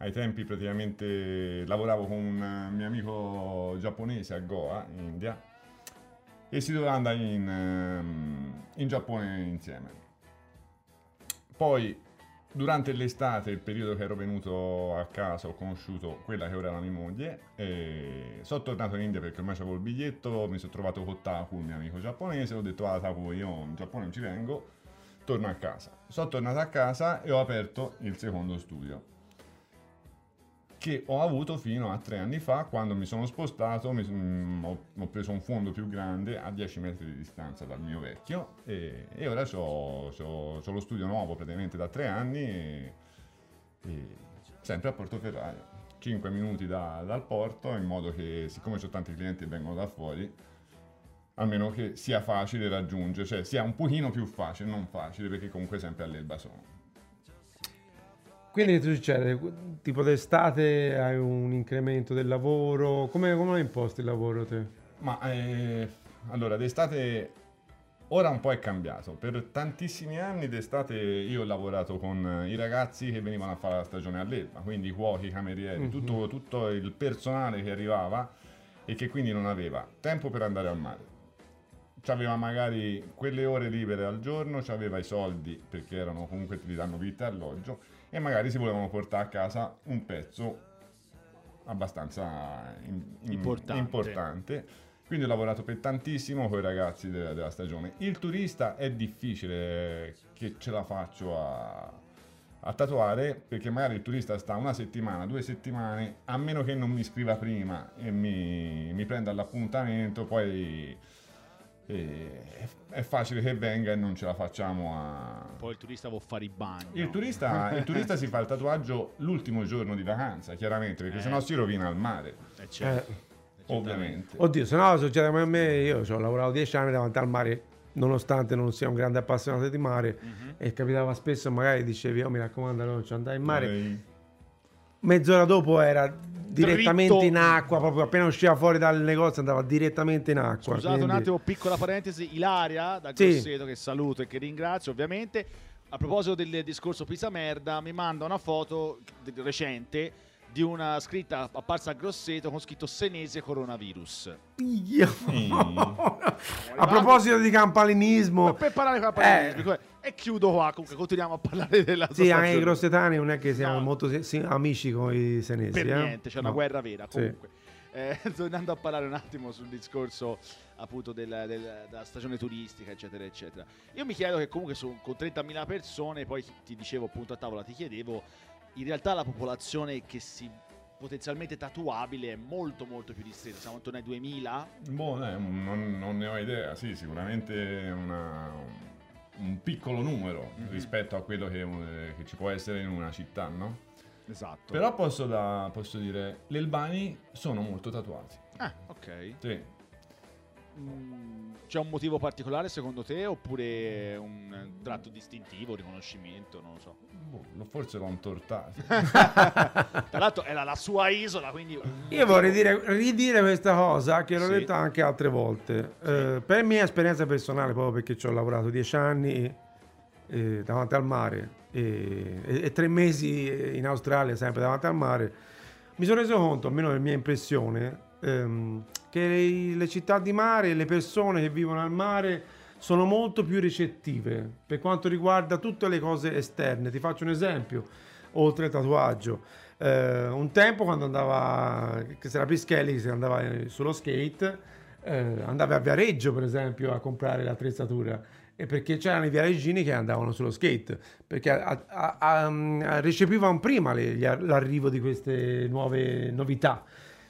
Ai tempi praticamente lavoravo con un mio amico giapponese a Goa, in India, e si doveva andare in, ehm, in Giappone insieme. Poi, durante l'estate, il periodo che ero venuto a casa, ho conosciuto quella che ora era mia moglie. E sono tornato in India perché ormai avevo il biglietto. Mi sono trovato con Taku, il mio amico giapponese. Ho detto: Ah, Taku, io in Giappone non ci vengo. Torno a casa. Sono tornato a casa e ho aperto il secondo studio che ho avuto fino a tre anni fa quando mi sono spostato, mi son- ho, ho preso un fondo più grande a 10 metri di distanza dal mio vecchio e, e ora ho lo studio nuovo praticamente da tre anni e, e sempre a Portoferraio. 5 minuti da- dal porto in modo che siccome ho tanti clienti che vengono da fuori almeno che sia facile raggiungere, cioè sia un pochino più facile, non facile perché comunque sempre all'Elba sono. Quindi che succede? Tipo d'estate hai un incremento del lavoro? Come, come hai imposto il lavoro te? Ma eh, allora, d'estate ora un po' è cambiato. Per tantissimi anni d'estate io ho lavorato con i ragazzi che venivano a fare la stagione all'Elba, quindi cuochi, camerieri, Mhm. tutto, tutto il personale che arrivava e che quindi non aveva tempo per andare al mare. C'aveva magari quelle ore libere al giorno, c'aveva i soldi perché erano comunque ti danno vita e alloggio e magari si volevano portare a casa un pezzo abbastanza in- in- Importante. importante. Quindi ho lavorato per tantissimo con i ragazzi de- della stagione. Il turista è difficile che ce la faccio a, a tatuare perché magari il turista sta una settimana, due settimane, a meno che non mi scriva prima e mi, mi prenda l'appuntamento, poi è, è facile che venga e non ce la facciamo a, Poi il turista vuole fare i bagni. il turista, il turista si fa il tatuaggio l'ultimo giorno di vacanza, chiaramente, perché Eh. sennò si rovina al mare, Eh, certo. Eh, ovviamente. oddio, se no succede come a me, io ci ho lavorato dieci anni davanti al mare, nonostante non sia un grande appassionato di mare, Mhm. e capitava spesso magari dicevi, oh mi raccomando, non ci andare in mare. Vorrei- Mezz'ora dopo era direttamente Dritto. in acqua, proprio appena usciva fuori dal negozio andava direttamente in acqua. Scusate un quindi- attimo, piccola parentesi, Ilaria da Sì. Grosseto che saluto e che ringrazio ovviamente. A proposito del discorso pizza merda, mi manda una foto recente di una scritta apparsa a Grosseto con scritto senese coronavirus. Io. Mm. A proposito di campanilismo, Per parlare con la Eh. E chiudo qua, comunque continuiamo a parlare della sì, anche i grossetani non è che siamo No. molto se- sì, amici con i senesi. per eh? niente, c'è una No. guerra vera Sì. comunque. Eh, tornando a parlare un attimo sul discorso appunto del- del- della stagione turistica, eccetera, eccetera. Io mi chiedo che comunque su- con 30.000 persone, poi ti dicevo appunto a tavola, ti chiedevo, in realtà la popolazione che si potenzialmente tatuabile è molto molto più ristretta, siamo intorno ai 2000? Boh, eh, non, non ne ho idea, sì, sicuramente una- un piccolo numero Mhm. rispetto a quello che, eh, che ci può essere in una città, no? Esatto. Però posso, da- posso dire, gli albani sono molto tatuati. Ah, ok. Sì. Mm, C'è un motivo particolare secondo te oppure un tratto distintivo, riconoscimento, non lo so. Boh, forse l'ho intortato. Tra l'altro era la sua isola, quindi... Io vorrei dire, ridire questa cosa che l'ho Sì. detta anche altre volte. Eh, per mia esperienza personale, proprio perché ci ho lavorato dieci anni eh, davanti al mare e, e- e tre mesi in Australia, sempre davanti al mare, mi sono reso conto, almeno per mia impressione, ehm, che le, città di mare e le persone che vivono al mare sono molto più ricettive per quanto riguarda tutte le cose esterne. Ti faccio un esempio, oltre al tatuaggio. Eh, un tempo quando andava, che c'era Pischelli, che si andava eh, sullo skate, eh, andavi a Viareggio per esempio a comprare l'attrezzatura e perché c'erano i viareggini che andavano sullo skate perché a- a- a- recepivano prima le- l'arrivo di queste nuove novità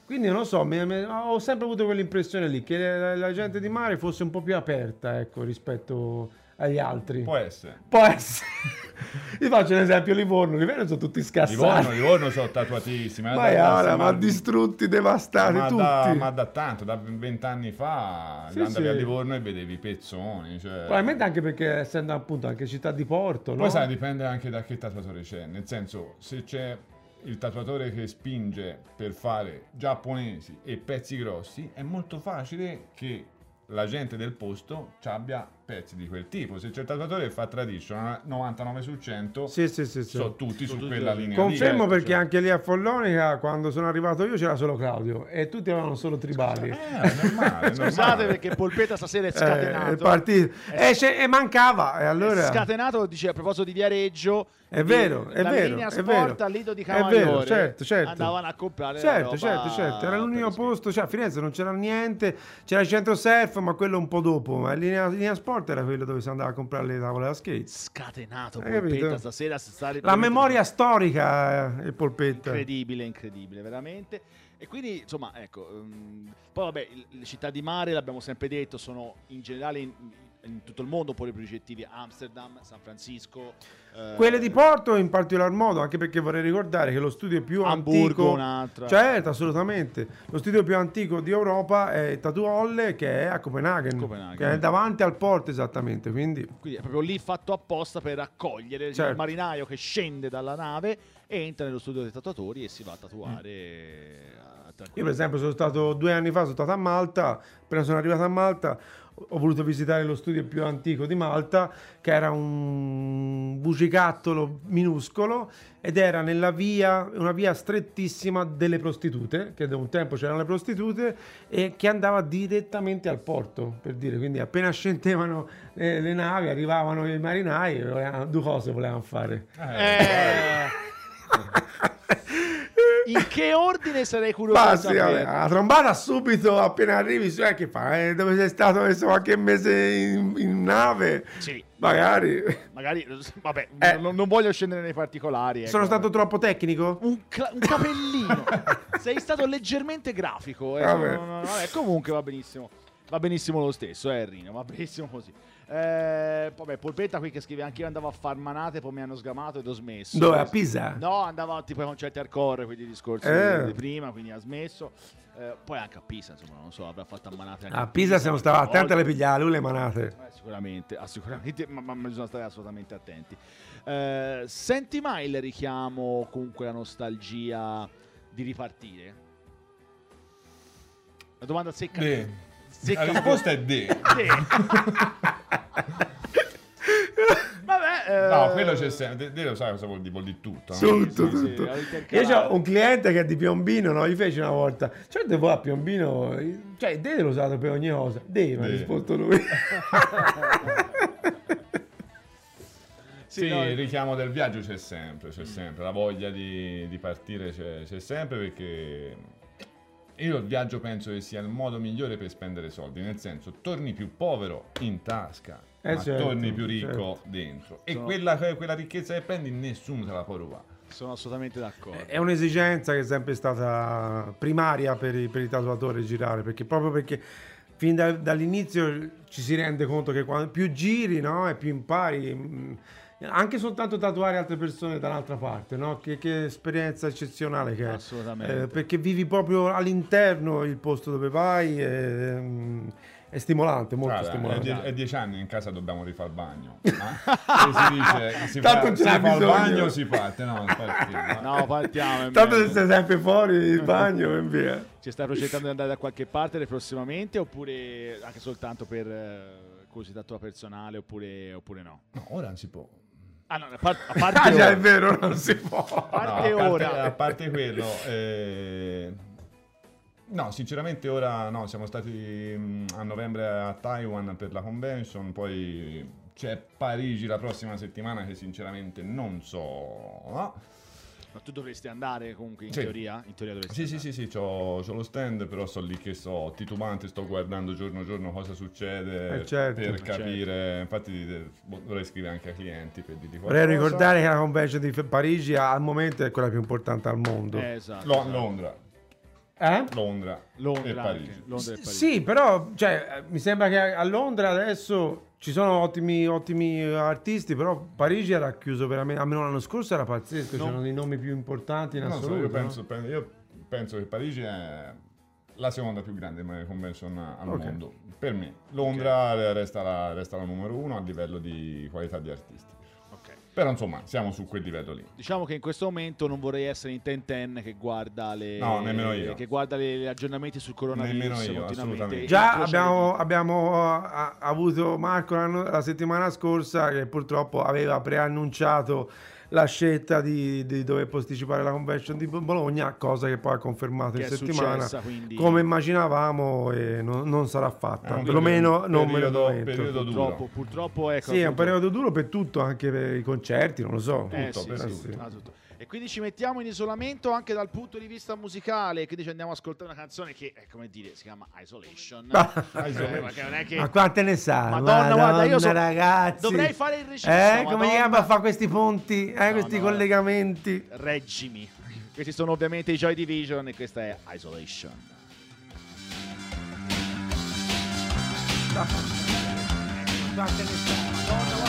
quindi non lo so, mi- mi- ho sempre avuto quell'impressione lì che la, la gente di mare fosse un po' più aperta ecco, rispetto agli altri. Può essere. Può essere. Ti faccio un esempio: Livorno. Livorno sono tutti scassati. Livorno, Livorno sono tatuatissimi. Ma, da- ma- distrutti, devastati ma tutti. da, ma da tanto, da vent'anni fa Sì, andavi sì. a Livorno e vedevi i pezzoni. Cioè... Probabilmente anche perché essendo appunto anche città di porto, no? Poi sai, dipende anche da che tatuatore c'è. Nel senso, se c'è il tatuatore che spinge per fare giapponesi e pezzi grossi, è molto facile che la gente del posto ci abbia pezzi di quel tipo. Se c'è il tatuatore che fa tradition, 99 su 100 Sì, sì, sì, sì. sono tutti Sono su tutti quella linea. Confermo lì. perché Cioè- anche lì a Follonica, quando sono arrivato io, c'era solo Claudio e tutti avevano solo tribali. Eh, è normale, è Scusate perché Polpetta stasera è Eh, scatenato. è partito. E, c'è- e mancava. E È allora. scatenato, dice a proposito di Viareggio. È vero, è vero, linea è sport vero. al Lido di È Camaiore. vero, certo, certo. Andavano a comprare la Certo, roba certo, certo. Era l'unico posto, cioè a Firenze non c'era niente, c'era il centro surf, ma quello un po' dopo. Ma in linea, linea sport era quello dove si andava a comprare le tavole da skate. Scatenato Hai Polpetta capito? stasera. si sta La memoria storica, eh, il polpetta. Incredibile, incredibile, veramente. E quindi, insomma, ecco, ehm, poi vabbè, le città di mare, l'abbiamo sempre detto, sono in generale in, in tutto il mondo un po' le più ricettivi. Amsterdam, San Francisco. Eh, Quelle di Porto in particolar modo, anche perché vorrei ricordare che lo studio più Hamburgo, antico... un'altra. Certo, assolutamente. Lo studio più antico di Europa è Tattoo Hall, che è a Copenaghen, Copenaghen. che è davanti al porto esattamente, quindi... Quindi è proprio lì fatto apposta per accogliere Certo. il marinaio che scende dalla nave, entra nello studio dei tatuatori e si va a tatuare. eh, Io per esempio sono stato due anni fa, sono stato a Malta, appena sono arrivato a Malta ho voluto visitare lo studio più antico di Malta, che era un bugigattolo minuscolo ed era nella via, una via strettissima delle prostitute, che da un tempo c'erano le prostitute, e che andava direttamente al porto, per dire, quindi appena scendevano eh, le navi, arrivavano i marinai, due cose volevano fare. Eh. In che ordine sarei curioso di Basti, vabbè, la trombata subito appena arrivi, su, eh, che fa? Eh, dove sei stato adesso qualche mese in, in nave? Sì, Magari. magari, vabbè, Eh. non, non voglio scendere nei particolari. ecco. Sono stato troppo tecnico? un, cla- un capellino. Sei stato leggermente grafico. eh. Vabbè. No, no, no, vabbè, comunque va benissimo. Va benissimo lo stesso, eh, Rino. Va benissimo così. Eh, vabbè, Polpetta qui che scrive anche io andavo a far manate, poi mi hanno sgamato ed ho smesso. Dove? A Pisa? No, andavo tipo ai concerti hardcore, quindi il discorso Eh. di, prima, quindi ha smesso. Eh, poi anche a Pisa, insomma, non so, avrà fatto a manate anche A Pisa siamo stati attenti alle pigliare, lui le manate. Eh, sicuramente, ah, sicuramente, ma, ma bisogna stare assolutamente attenti. Eh, senti mai il richiamo, comunque la nostalgia di ripartire? La domanda secca. De. La risposta è de. Sì. Vabbè, eh, No, quello c'è sempre. Te lo sai cosa vuol dire? Vuol dire tutto. no? Tutto, sì, sì, tutto. ho Io ho un cliente che è di Piombino, no? Gli fece una volta. Cioè, devo a Piombino, cioè, deve lo usato per ogni cosa. Deve, mi ha risposto lui. Sì, Sì, no, il richiamo del viaggio c'è sempre, c'è sempre, la voglia di, di partire c'è, c'è sempre perché io il viaggio penso che sia il modo migliore per spendere soldi, nel senso torni più povero in tasca, Eh, ma certo, torni più ricco certo. dentro e Sono- quella, quella ricchezza che prendi nessuno te la può rubare. sono assolutamente d'accordo. È un'esigenza che è sempre stata primaria per i, per i tatuatori girare, perché proprio perché fin da- dall'inizio ci si rende conto che quando più giri no, e più impari, mh, anche soltanto tatuare altre persone dall'altra parte, no? che, che esperienza eccezionale che è. Assolutamente. Eh, perché vivi proprio all'interno il posto dove vai, e, è stimolante, molto Guarda, è, stimolante. die- è dieci anni in casa dobbiamo rifare il bagno. ma- e si dice, si Tanto fa, si fa il bagno, si parte. No, infatti, no. Partiamo. è Tanto se stai sempre fuori il bagno e via. Ci stai progettando di andare da qualche parte prossimamente oppure anche soltanto per eh, curiosità tua personale oppure, oppure no? No, ora non si può. Ah, no, a, par- a parte Ah, già è vero, non si può. A parte No, a parte, a parte quello, eh, no, sinceramente ora no, siamo stati mh, a novembre a Taiwan per la convention, poi c'è Parigi la prossima settimana che sinceramente non so. no? Ma tu dovresti andare comunque in Sì. teoria? In teoria dovresti Sì, sì, sì, sì, c'ho, c'ho lo stand, però sto lì che sto titubante, sto guardando giorno giorno cosa succede Eh, certo. per Eh, capire. Infatti eh, dovrei scrivere anche ai clienti per dirgli Vorrei qualcosa. ricordare che la convention di Parigi al momento è quella più importante al mondo. Eh, esatto. Lo- esatto. Londra, Eh? Londra, Londra e Londra e Parigi. Sì, però cioè, eh, mi sembra che a Londra adesso ci sono ottimi, ottimi artisti, però Parigi era chiuso veramente, almeno l'anno scorso era pazzesco, No. c'erano i nomi più importanti in Non so, assoluto. io, penso, pen- io penso che Parigi è la seconda più grande convention al Ok. mondo. Per me, Londra resta, la, resta la numero uno a livello di qualità di artisti. Però insomma, siamo su quel livello lì. Diciamo che in questo momento non vorrei essere in ten ten che guarda le No, nemmeno io. che guarda le- gli aggiornamenti sul coronavirus Nemmeno io, continuamente. assolutamente. Già Incrocia abbiamo, abbiamo, avuto Marco la settimana scorsa che purtroppo aveva preannunciato la scelta di, di dover posticipare la convention di Bologna, cosa che poi ha confermato Che in settimana. successa, quindi- Come immaginavamo, e non, non sarà fatta, un perlomeno periodo- non me lo periodo duro. Purtroppo, purtroppo ecco, Sì, è un periodo duro per tutto, anche per i concerti, non lo so. Eh, tutto, sì, per sì, tutto. E quindi ci mettiamo in isolamento anche dal punto di vista musicale, quindi ci andiamo a ascoltare una canzone che, è come dire, si chiama Isolation. Eh, perché non è che... Ma quante ne sa? Madonna, guarda, io so- ragazzi. dovrei fare il regista, Eh, come Madonna. chiama a fare questi ponti, eh, No, questi no. collegamenti? Reggimi. Questi sono ovviamente i Joy Division e questa è Isolation. Quante ne sa? Madonna, guarda,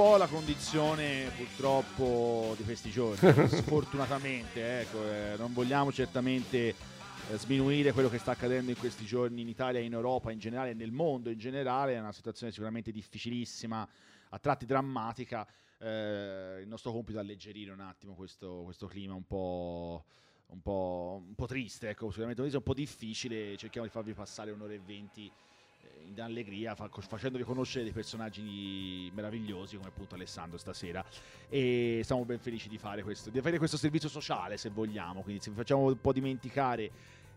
po' la condizione purtroppo di questi giorni, sfortunatamente, ecco, eh, non vogliamo certamente eh, sminuire quello che sta accadendo in questi giorni in Italia, in Europa in generale, nel mondo in generale, è una situazione sicuramente difficilissima, a tratti drammatica. Eh, il nostro compito è alleggerire un attimo questo, questo clima un po', un, po', un po' triste, ecco, sicuramente un po' difficile, cerchiamo di farvi passare un'ora e venti in allegria fa- facendovi conoscere dei personaggi meravigliosi come appunto Alessandro stasera. E siamo ben felici di fare questo di avere questo servizio sociale se vogliamo. Quindi se vi facciamo un po' dimenticare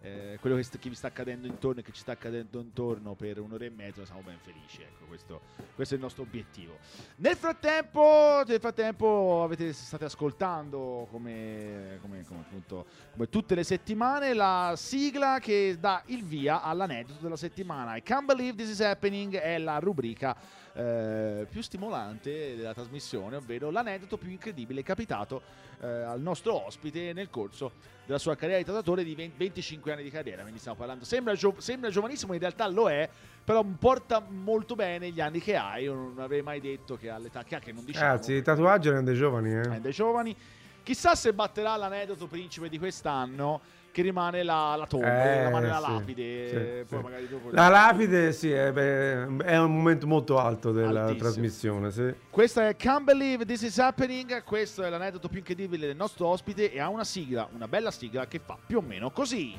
eh, quello che, st- che vi sta accadendo intorno e che ci sta accadendo intorno per un'ora e mezza siamo ben felici ecco questo, questo è il nostro obiettivo nel frattempo, nel frattempo avete, state ascoltando come, come- come appunto come tutte le settimane la sigla che dà il via all'aneddoto della settimana. I can't believe this is happening è la rubrica eh, più stimolante della trasmissione, ovvero l'aneddoto più incredibile capitato eh, al nostro ospite nel corso della sua carriera di tatuatore di 20 25 anni di carriera. Quindi stiamo parlando, sembra, gio- sembra giovanissimo, in realtà lo è, però porta molto bene gli anni che ha. Io non avrei mai detto che all'età che ha, che non diciamo. Ragazzi, i tatuaggi erano dei giovani, eh, eh. dei giovani. Chissà se batterà l'aneddoto principe di quest'anno, che rimane la, la tomba, Eh, rimane la sì, lapide. sì, poi sì. magari dopo- La lapide, sì, è, beh, è un momento molto alto della Altissimo. trasmissione, sì. Questa è Can't Believe This Is Happening. Questo è l'aneddoto più incredibile del nostro ospite. E ha una sigla, una bella sigla che fa più o meno così.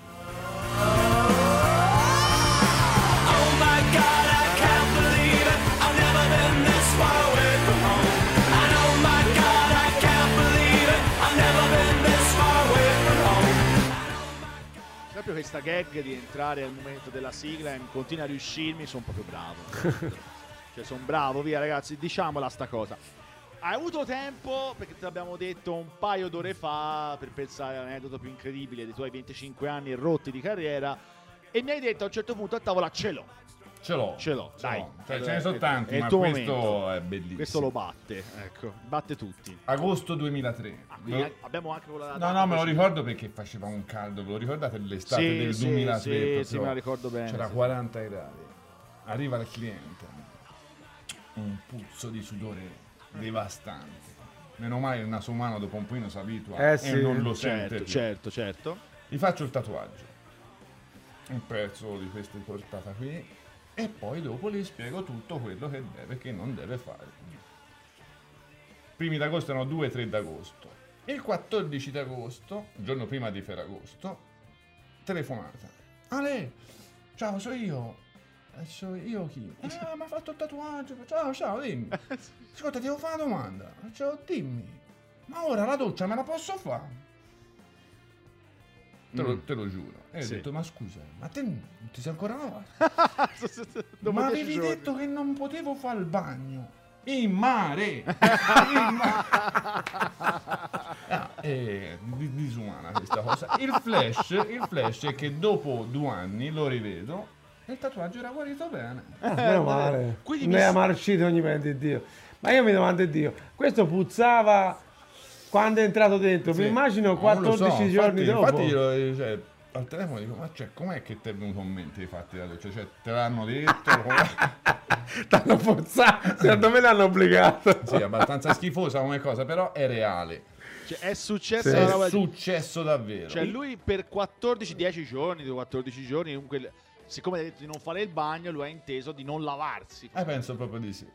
Oh my God, I can't believe it. I've never been this far Proprio questa gag di entrare al momento della sigla e continua a riuscirmi, sono proprio bravo. cioè, sono bravo, via ragazzi, diciamola sta cosa. Hai avuto tempo, perché te l'abbiamo detto un paio d'ore fa, per pensare all'aneddoto più incredibile dei tuoi 25 anni rotti di carriera, e mi hai detto a un certo punto a tavola ce l'ho. Ce l'ho. Ce l'ho, dai. Cioè, ce ne sono tanti, è ma questo momento. è bellissimo. Questo lo batte, ecco, batte tutti. Agosto 2003. Ah, Lo- abbiamo anche quella No, no, me lo ricordo perché faceva un caldo. Ve lo ricordate l'estate Sì, del sì, 2003? sì, sì, me la ricordo bene, C'era sì. 40 gradi. Arriva il cliente. Un puzzo di sudore devastante. Meno male il naso umano dopo un pochino si abitua Eh e sì. non lo Certo, sente più. certo, certo. Gli faccio il tatuaggio. Un pezzo di questa portata qui. E poi dopo gli spiego tutto quello che deve e che non deve fare. Primi d'agosto erano 2 e 3 d'agosto. Il 14 d'agosto, giorno prima di Ferragosto, telefonata. Ale, ciao, sono io. "Eh, Sono io chi? Ah, mi ha fatto il tatuaggio. Ciao, ciao, dimmi. Ascolta, ti devo fare una domanda. Ciao, dimmi. Ma ora la doccia me la posso fare? Te lo, te lo giuro. E Sì. ho detto, ma scusa, ma te non ti sei ancora lavato? Ma avevi giorni. detto che non potevo fare il bagno. In mare! In mare! Ah, è di- disumana questa cosa. Il flash, il flash è che dopo due anni lo rivedo e il tatuaggio era guarito bene. Ah, meno male. quindi ne mi è marcito ogni mente di Dio. Ma io mi domando Dio, questo puzzava quando è entrato dentro. Mi Sì. immagino Non lo 14 so, giorni infatti, dopo. Infatti io, cioè, al telefono dico, ma cioè, com'è che ti è venuto in mente i fatti da doccia? Cioè, te l'hanno detto? T'hanno forzato, secondo me l'hanno obbligato. sì, abbastanza schifosa come cosa, però è reale. Cioè, è successo Sì. È successo davvero. Cioè, lui per 14-10 giorni, 14 giorni, comunque, siccome ha detto di non fare il bagno, lui ha inteso di non lavarsi. Eh, penso proprio di sì.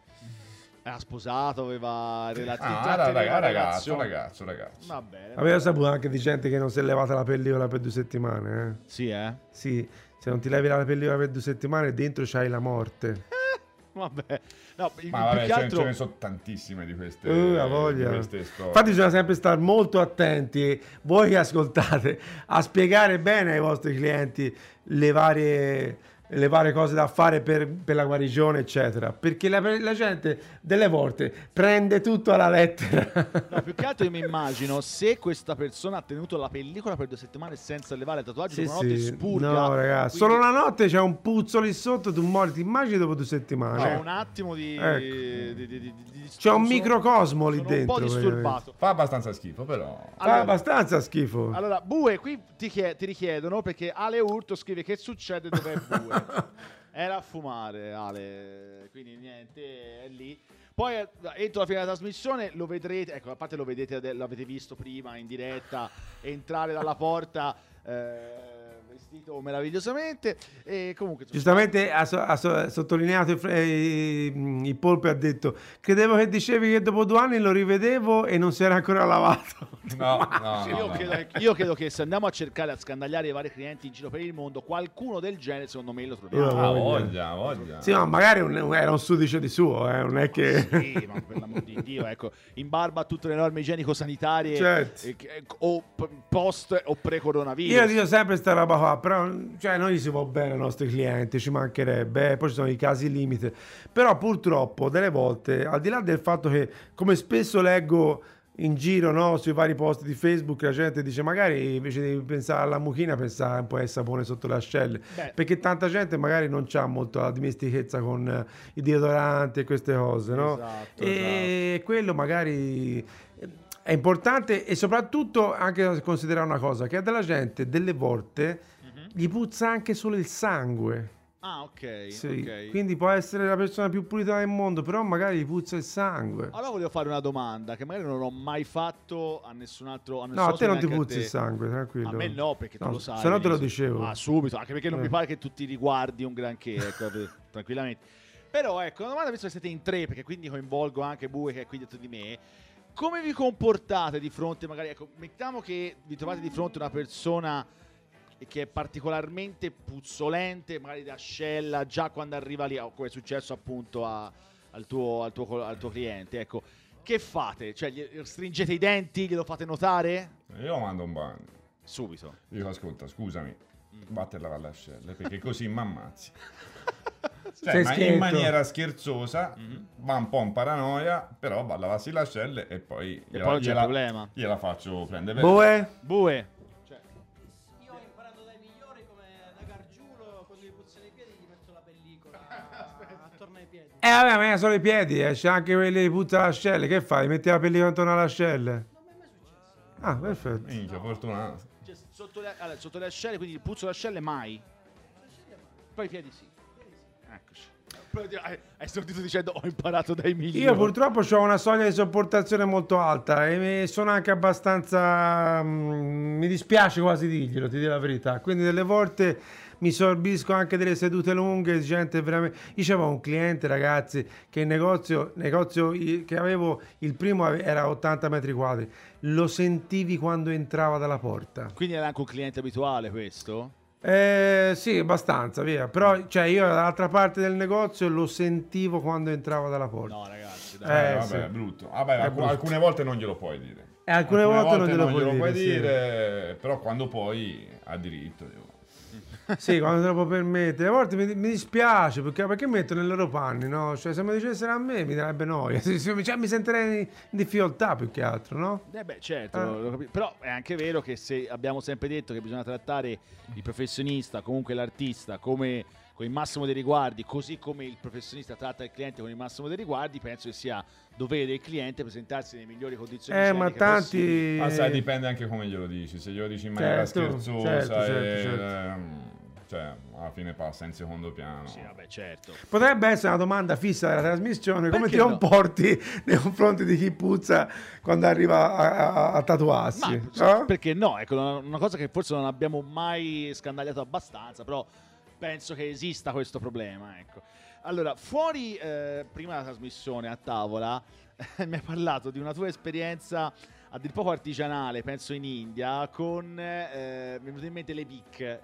Era sposato, aveva relativi Ah, era raga- ragazzo, ragazzo, ragazzo. Va bene. Avevo saputo anche di gente che non si è levata la pellicola per due settimane. Eh. Sì, eh. Sì, se non ti levi la pellicola per due settimane, dentro c'hai la morte. Vabbè. No, Ma vabbè, ce, altro... ce ne sono tantissime di queste, Uh, la di voglia. queste storie. Infatti bisogna sempre stare molto attenti, voi che ascoltate, a spiegare bene ai vostri clienti le varie, le varie cose da fare per, per la guarigione, eccetera. Perché la, la gente delle volte prende tutto alla lettera. No, più che altro io mi immagino se questa persona ha tenuto la pellicola per due settimane senza levare il tatuaggio, Sì, una notte sì. spurga. No, ragazzi, quindi solo la notte c'è un puzzo lì sotto, tu muori, ti immagini dopo due settimane. C'è un attimo di... Ecco. di- di- di- di- di- C'è un microcosmo lì sono dentro. un po' disturbato. Fa abbastanza schifo, però. Fa Allora- abbastanza schifo. Allora, Bue, qui ti, chie- ti richiedono perché Ale Urto scrive che succede dov'è Bue. Era a fumare, Ale. Quindi niente, è lì. Poi eh, entro la fine della trasmissione lo vedrete, ecco, a parte lo vedete, l'avete visto prima in diretta, entrare dalla porta eh, vestito meravigliosamente e comunque Giustamente ha, so- ha so- sottolineato il, il, il Polpe ha detto credevo che dicevi che dopo due anni lo rivedevo e non si era ancora lavato No, no, io, no, credo che, io credo che se andiamo a cercare a scandagliare i vari clienti in giro per il mondo, qualcuno del genere secondo me lo troviamo. Io- Ah, voglia. voglia, sì ma magari un- era un sudice di suo eh, non è che Sì, ma per l'amor di Dio, ecco, in barba a tutte le norme igienico-sanitarie Certo. eh, o post o pre-coronavirus. Io dico sempre sta roba qua, però cioè, noi si va bene ai nostri clienti, ci mancherebbe, eh, poi ci sono i casi limite. Però purtroppo delle volte, al di là del fatto che, come spesso leggo in giro no, sui vari post di Facebook, la gente dice magari invece di pensare alla mucchina, pensare un po' al sapone sotto le ascelle. Beh. Perché tanta gente magari non ha molto la dimestichezza con eh, i deodoranti e queste cose, no? Esatto, e quello magari è importante e soprattutto anche considerare una cosa che della gente delle volte. Gli puzza anche solo il sangue Ah, ok. Sì, ok. quindi può essere la persona più pulita del mondo però magari gli puzza il sangue Allora volevo fare una domanda che magari non ho mai fatto a nessun altro. A no a te non ti puzza il sangue tranquillo A me no, perché tu No, lo sai. se no te lo dicevo Ah, subito, anche perché non Eh. mi pare che tu ti riguardi un granché, ecco, tranquillamente. Però ecco, una domanda, visto che siete in tre, perché quindi coinvolgo anche Bue che è qui dietro di me, come vi comportate di fronte, magari, ecco, mettiamo che vi trovate di fronte a una persona che è particolarmente puzzolente, magari da ascella, già quando arriva lì, o come è successo appunto a- al, tuo, al, tuo, al tuo cliente, ecco. Che fate? Cioè, gli stringete i denti, glielo fate notare? Io lo mando un bagno. Subito. Dico, ascolta, scusami, Mm. vatti a lavare le ascelle, perché così mi ammazzi. Cioè, ma in maniera scherzosa, Mhm. va un po' in paranoia, però va a lavarsi le ascelle e poi, E poi non c'è gliela, problema. gliela faccio prendere. Bue. Io eh vabbè ma sono i piedi eh, c'è anche quelli che puzza le ascelle che fai metti la pellicola intorno alle ascelle Non mi è mai successo. ah perfetto Minchia, fortunato. Cioè, sotto, le, allora, sotto le ascelle, quindi il puzzo delle ascelle mai. Poi i piedi sì. Eccoci. Però, Hai, sentito dicendo ho imparato dai migliori. Io purtroppo ho una soglia di sopportazione molto alta e sono anche abbastanza... mm, mi dispiace quasi dirglielo, ti dico la verità. Quindi delle volte mi sorbisco anche delle sedute lunghe, gente veramente... Io c'avevo un cliente, ragazzi, che il negozio, negozio che avevo, il primo era 80 metri quadri. Lo sentivi quando entrava dalla porta. Quindi era anche un cliente abituale questo? Eh, sì, abbastanza, via. Però, cioè, io dall'altra parte del negozio lo sentivo quando entrava dalla porta. No, ragazzi, Eh, dai. Eh, vabbè, sì. è brutto. Vabbè, È alcu- brutto. alcune volte non glielo puoi dire. E alcune, volte, non glielo puoi dire. sì. dire, però quando poi ha diritto. io- Sì, quando te lo può permettere. A volte mi, mi dispiace perché, perché mi metto nei loro panni, no? Cioè, se mi dicessero a me mi darebbe noia. Cioè, mi sentirei in difficoltà più che altro, no? Eh beh, certo, capi- però è anche vero che se abbiamo sempre detto che bisogna trattare il professionista, comunque l'artista, come con il massimo dei riguardi, così come il professionista tratta il cliente con il massimo dei riguardi, penso che sia dovere del cliente presentarsi nelle migliori condizioni Eh, ma igieniche possibili. tanti... Ma sai, dipende anche come glielo dici. Se glielo dici in maniera Certo, scherzosa, certo, certo, e, certo. ehm, cioè, alla fine passa in secondo piano. Sì, vabbè, certo. Potrebbe essere una domanda fissa della trasmissione, come Perché ti no? comporti nei confronti di chi puzza quando arriva a, a- a tatuarsi? Ma no? perché no? Ecco, una una cosa che forse non abbiamo mai scandagliato abbastanza, però penso che esista questo problema. Ecco. Allora, fuori eh, prima della trasmissione a tavola, mi hai parlato di una tua esperienza a dir poco artigianale, penso in India, con eh, mi venuto in mente le BIC.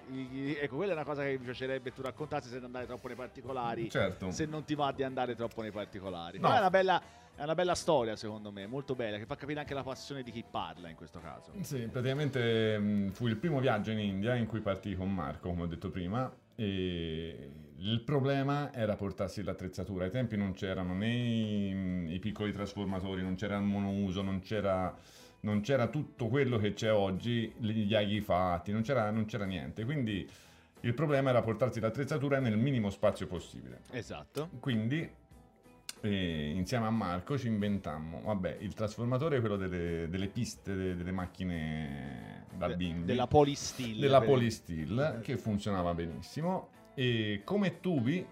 Ecco, quella è una cosa che mi piacerebbe tu raccontassi senza andare troppo nei particolari. Certo. Se non ti va di andare troppo nei particolari. No. No, è una bella. È una bella storia, secondo me, molto bella, che fa capire anche la passione di chi parla in questo caso. Sì, praticamente mh, fu il primo viaggio in India in cui partii con Marco, come ho detto prima, e il problema era portarsi l'attrezzatura. Ai tempi non c'erano né i, i piccoli trasformatori, non c'era il monouso, non c'era, non c'era tutto quello che c'è oggi, gli aghi fatti, non c'era, non c'era niente. Quindi il problema era portarsi l'attrezzatura nel minimo spazio possibile. Esatto. Quindi eh, insieme a Marco ci inventammo, vabbè, il trasformatore è quello delle, delle piste de- delle macchine da bimbi, della Polysteel. della Polysteel, che funzionava benissimo. E come tubi,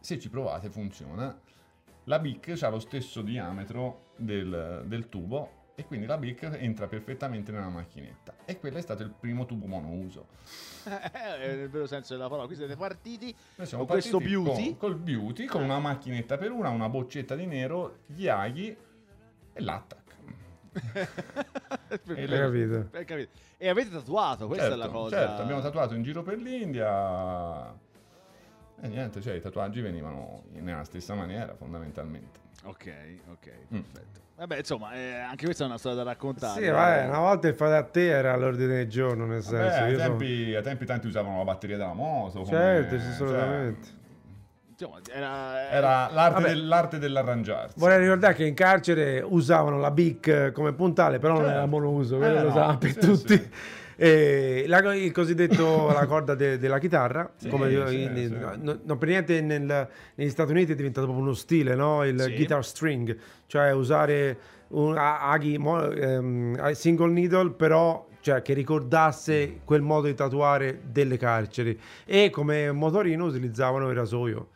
se ci provate funziona, la BIC ha lo stesso diametro del, del tubo e quindi la BIC entra perfettamente nella macchinetta. E quello è stato il primo tubo monouso. Eh, nel vero senso della parola. Qui siete partiti Noi siamo con questo partiti beauty. con- col beauty, con una macchinetta per una, una boccetta di nero, gli aghi e l'attack. Per- E Hai capito? per capire. E avete tatuato, questa è la Certo, cosa. Certo, abbiamo tatuato in giro per l'India. E niente, cioè i tatuaggi venivano nella stessa maniera fondamentalmente. Ok, ok, Mm. perfetto. Vabbè, insomma, eh, anche questa è una storia da raccontare. Sì, vabbè, una volta il fate a te era all'ordine del giorno, nel Beh, senso. ai, io sono- tempi, ai tempi tanti usavano la batteria della moto. come- Certo, sì, cioè, assolutamente. Insomma, era, era l'arte, Vabbè. del- l'arte dell'arrangiarsi. Vorrei ricordare che in carcere usavano la BIC come puntale, però non Certo. era monouso, Eh, quello lo no, usavano per sì, tutti. sì. E la- il cosiddetto la corda de- della chitarra, Sì, come sì, in- sì. no- non per niente nel- negli Stati Uniti è diventato proprio uno stile, no? il guitar string, cioè usare un aghi a single needle, però cioè, che ricordasse quel modo di tatuare delle carceri. E come motorino utilizzavano il rasoio.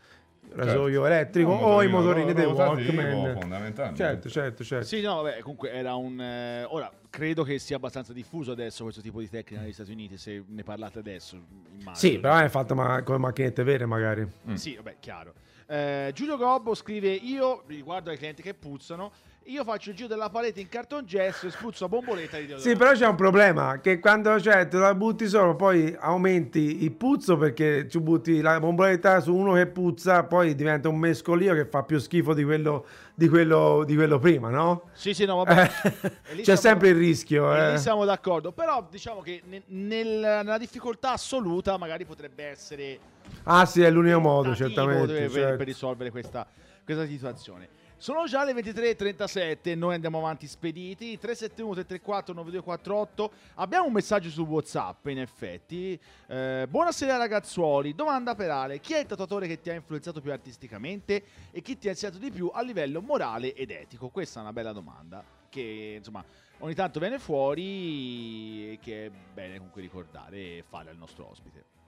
Rasoio elettrico No, un o i motorini dei Walkman. fondamentalmente. Certo, certo, certo. Sì, no, vabbè, comunque era un... eh, ora, credo che sia abbastanza diffuso adesso questo tipo di tecnica negli Stati Uniti, se ne parlate adesso, immagino. Sì, però è fatta ma- come macchinette vere magari. Sì, vabbè, chiaro. Eh, Giulio Gobbo scrive: Io riguardo ai clienti che puzzano. Io faccio il giro della parete in cartongesso e spruzzo a bomboletta di deodorante. Sì, però c'è un problema, che quando cioè, te la butti solo, poi aumenti il puzzo perché ci butti la bomboletta su uno che puzza, poi diventa un mescolio che fa più schifo di quello, di quello, di quello prima, no? Sì, sì, no, vabbè. E lì C'è siamo- sempre il rischio. eh. lì siamo d'accordo. Però diciamo che ne- nel- nella difficoltà assoluta magari potrebbe essere Ah sì, è l'unico modo, certamente. per, certo. per risolvere questa, questa situazione. Sono già le 23.37, noi andiamo avanti spediti. 371 334 9248. Abbiamo un messaggio su WhatsApp, in effetti. Eh, buonasera ragazzuoli. Domanda per Ale: chi è il tatuatore che ti ha influenzato più artisticamente e chi ti ha insegnato di più a livello morale ed etico? Questa è una bella domanda che insomma ogni tanto viene fuori e che è bene comunque ricordare e fare al nostro ospite.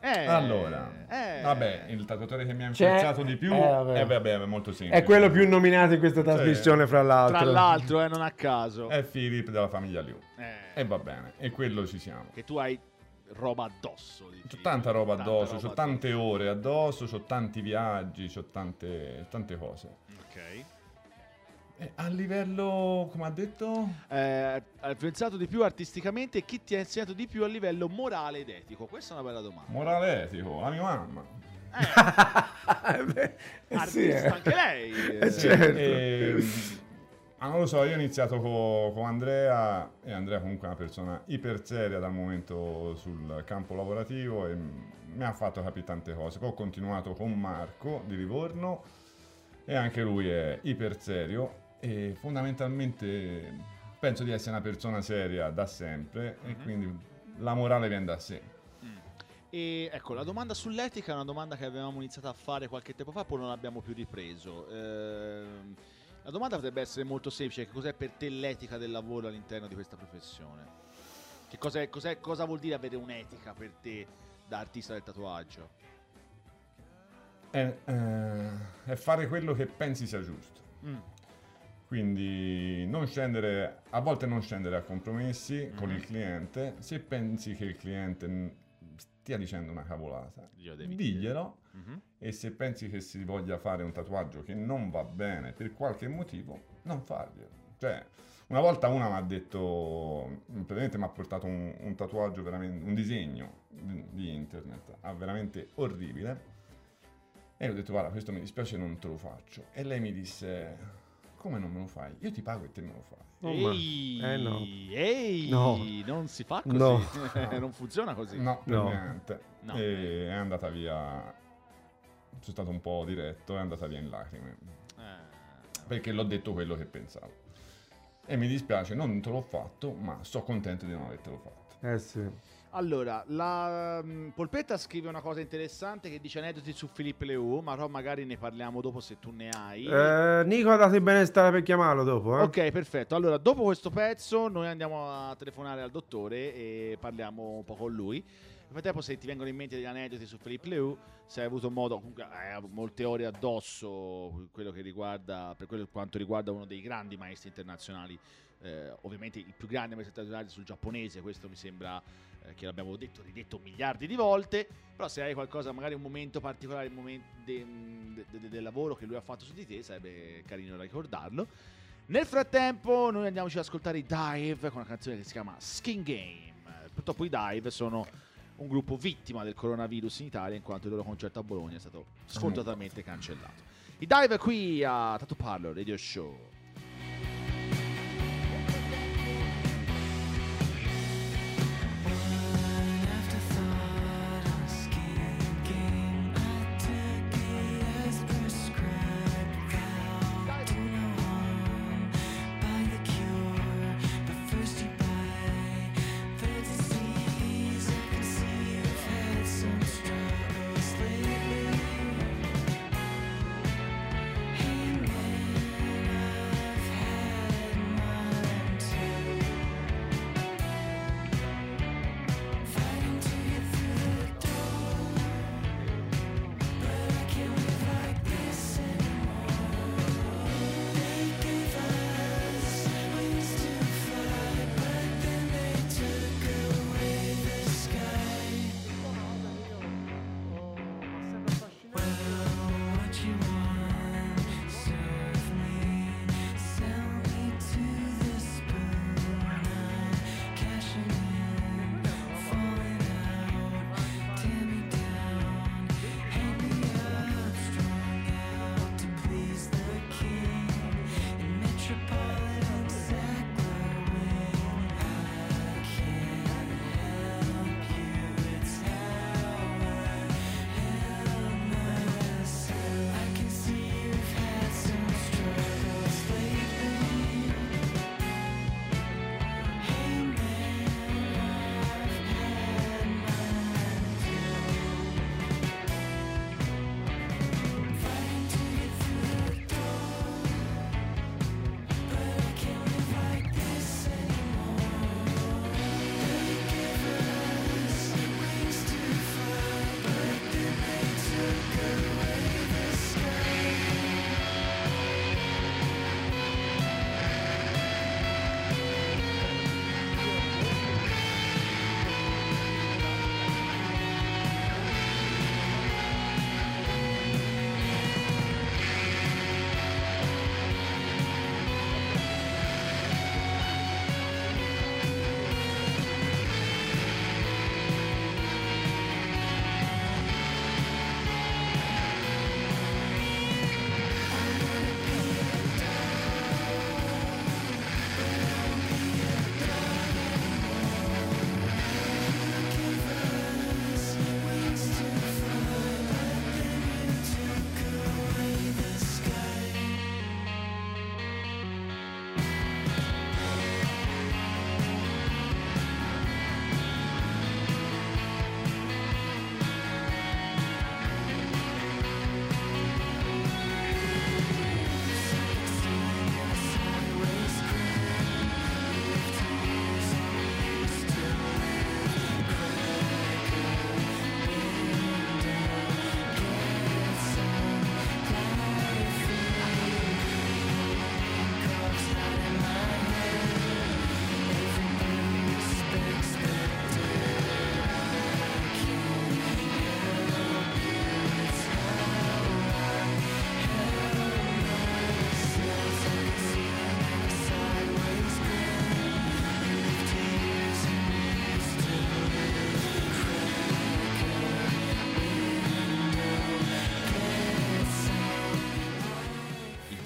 Eh, Allora, eh. vabbè, il tatuatore che mi ha influenzato di più eh, vabbè. eh, vabbè, è molto semplice. È quello più nominato in questa trasmissione, fra l'altro. Tra l'altro, eh, non a caso. È Philip della famiglia Liu. Eh, E va bene, e quello ci siamo. che tu hai roba addosso. dici. C'ho tanta roba Tanta addosso, roba c'ho tante ore addosso, c'ho tanti viaggi, c'ho tante, tante cose. Ok. E a livello, come ha detto? Eh, ha influenzato di più artisticamente e chi ti ha insegnato di più a livello morale ed etico? Questa è una bella domanda. Morale etico, la mia mamma. Eh, beh, eh, Artista sì, eh. anche lei. Eh, eh. certo. E, ah, non lo so, io ho iniziato co- con Andrea e Andrea comunque è una persona iper seria dal momento sul campo lavorativo e mi ha fatto capire tante cose. Poi ho continuato con Marco di Livorno e anche lui è iper serio e fondamentalmente penso di essere una persona seria da sempre e quindi la morale viene da sé. E ecco, la domanda sull'etica è una domanda che avevamo iniziato a fare qualche tempo fa, poi non abbiamo più ripreso. Ehm, la domanda potrebbe essere molto semplice: che cos'è per te l'etica del lavoro all'interno di questa professione? Che cos'è- cos'è- cosa vuol dire avere un'etica per te da artista del tatuaggio? È, eh, è fare quello che pensi sia giusto. Mm. Quindi non scendere, a volte non scendere a compromessi con Mhm. il cliente. Se pensi che il cliente stia dicendo una cavolata, diglielo. Mhm. E se pensi che si voglia fare un tatuaggio che non va bene per qualche motivo, non farglielo. Cioè, una volta una mi ha detto, praticamente mi ha portato un, un tatuaggio, veramente, un disegno di, di internet, ah, veramente orribile. E io ho detto, guarda, questo mi dispiace, non te lo faccio. E lei mi disse, come non me lo fai? Io ti pago e te me lo fai. Oh, Ehi, eh, no. ehi, No. non si fa così, No. non funziona così. No, No. niente. No. E è andata via, sono stato un po' diretto, è andata via in lacrime. Eh, perché l'ho detto quello che pensavo. E mi dispiace, non te l'ho fatto, ma sono contento di non avertelo fatto. Eh sì. Allora, la mm, Polpetta scrive una cosa interessante che dice aneddoti su Filippo Leu, ma però magari ne parliamo dopo se tu ne hai. Eh, Nico ha dato il benestare per chiamarlo dopo, eh? Ok, perfetto. Allora, dopo questo pezzo noi andiamo a telefonare al dottore e parliamo un po' con lui. Nel frattempo, se ti vengono in mente degli aneddoti su Philippe Leu, se hai avuto modo, comunque hai molte ore addosso, quello che riguarda, per quello quanto riguarda uno dei grandi maestri internazionali, eh, ovviamente il più grande maestro internazionale sul giapponese, questo mi sembra eh, che l'abbiamo detto, ridetto miliardi di volte, però se hai qualcosa, magari un momento particolare, del lavoro che lui ha fatto su di te, sarebbe carino ricordarlo. Nel frattempo noi andiamoci ad ascoltare i Dive con una canzone che si chiama Skin Game. Purtroppo i Dive sono un gruppo vittima del coronavirus in Italia in quanto il loro concerto a Bologna è stato sfortunatamente cancellato. I Dive qui a Tattoo Parlor Radio Show.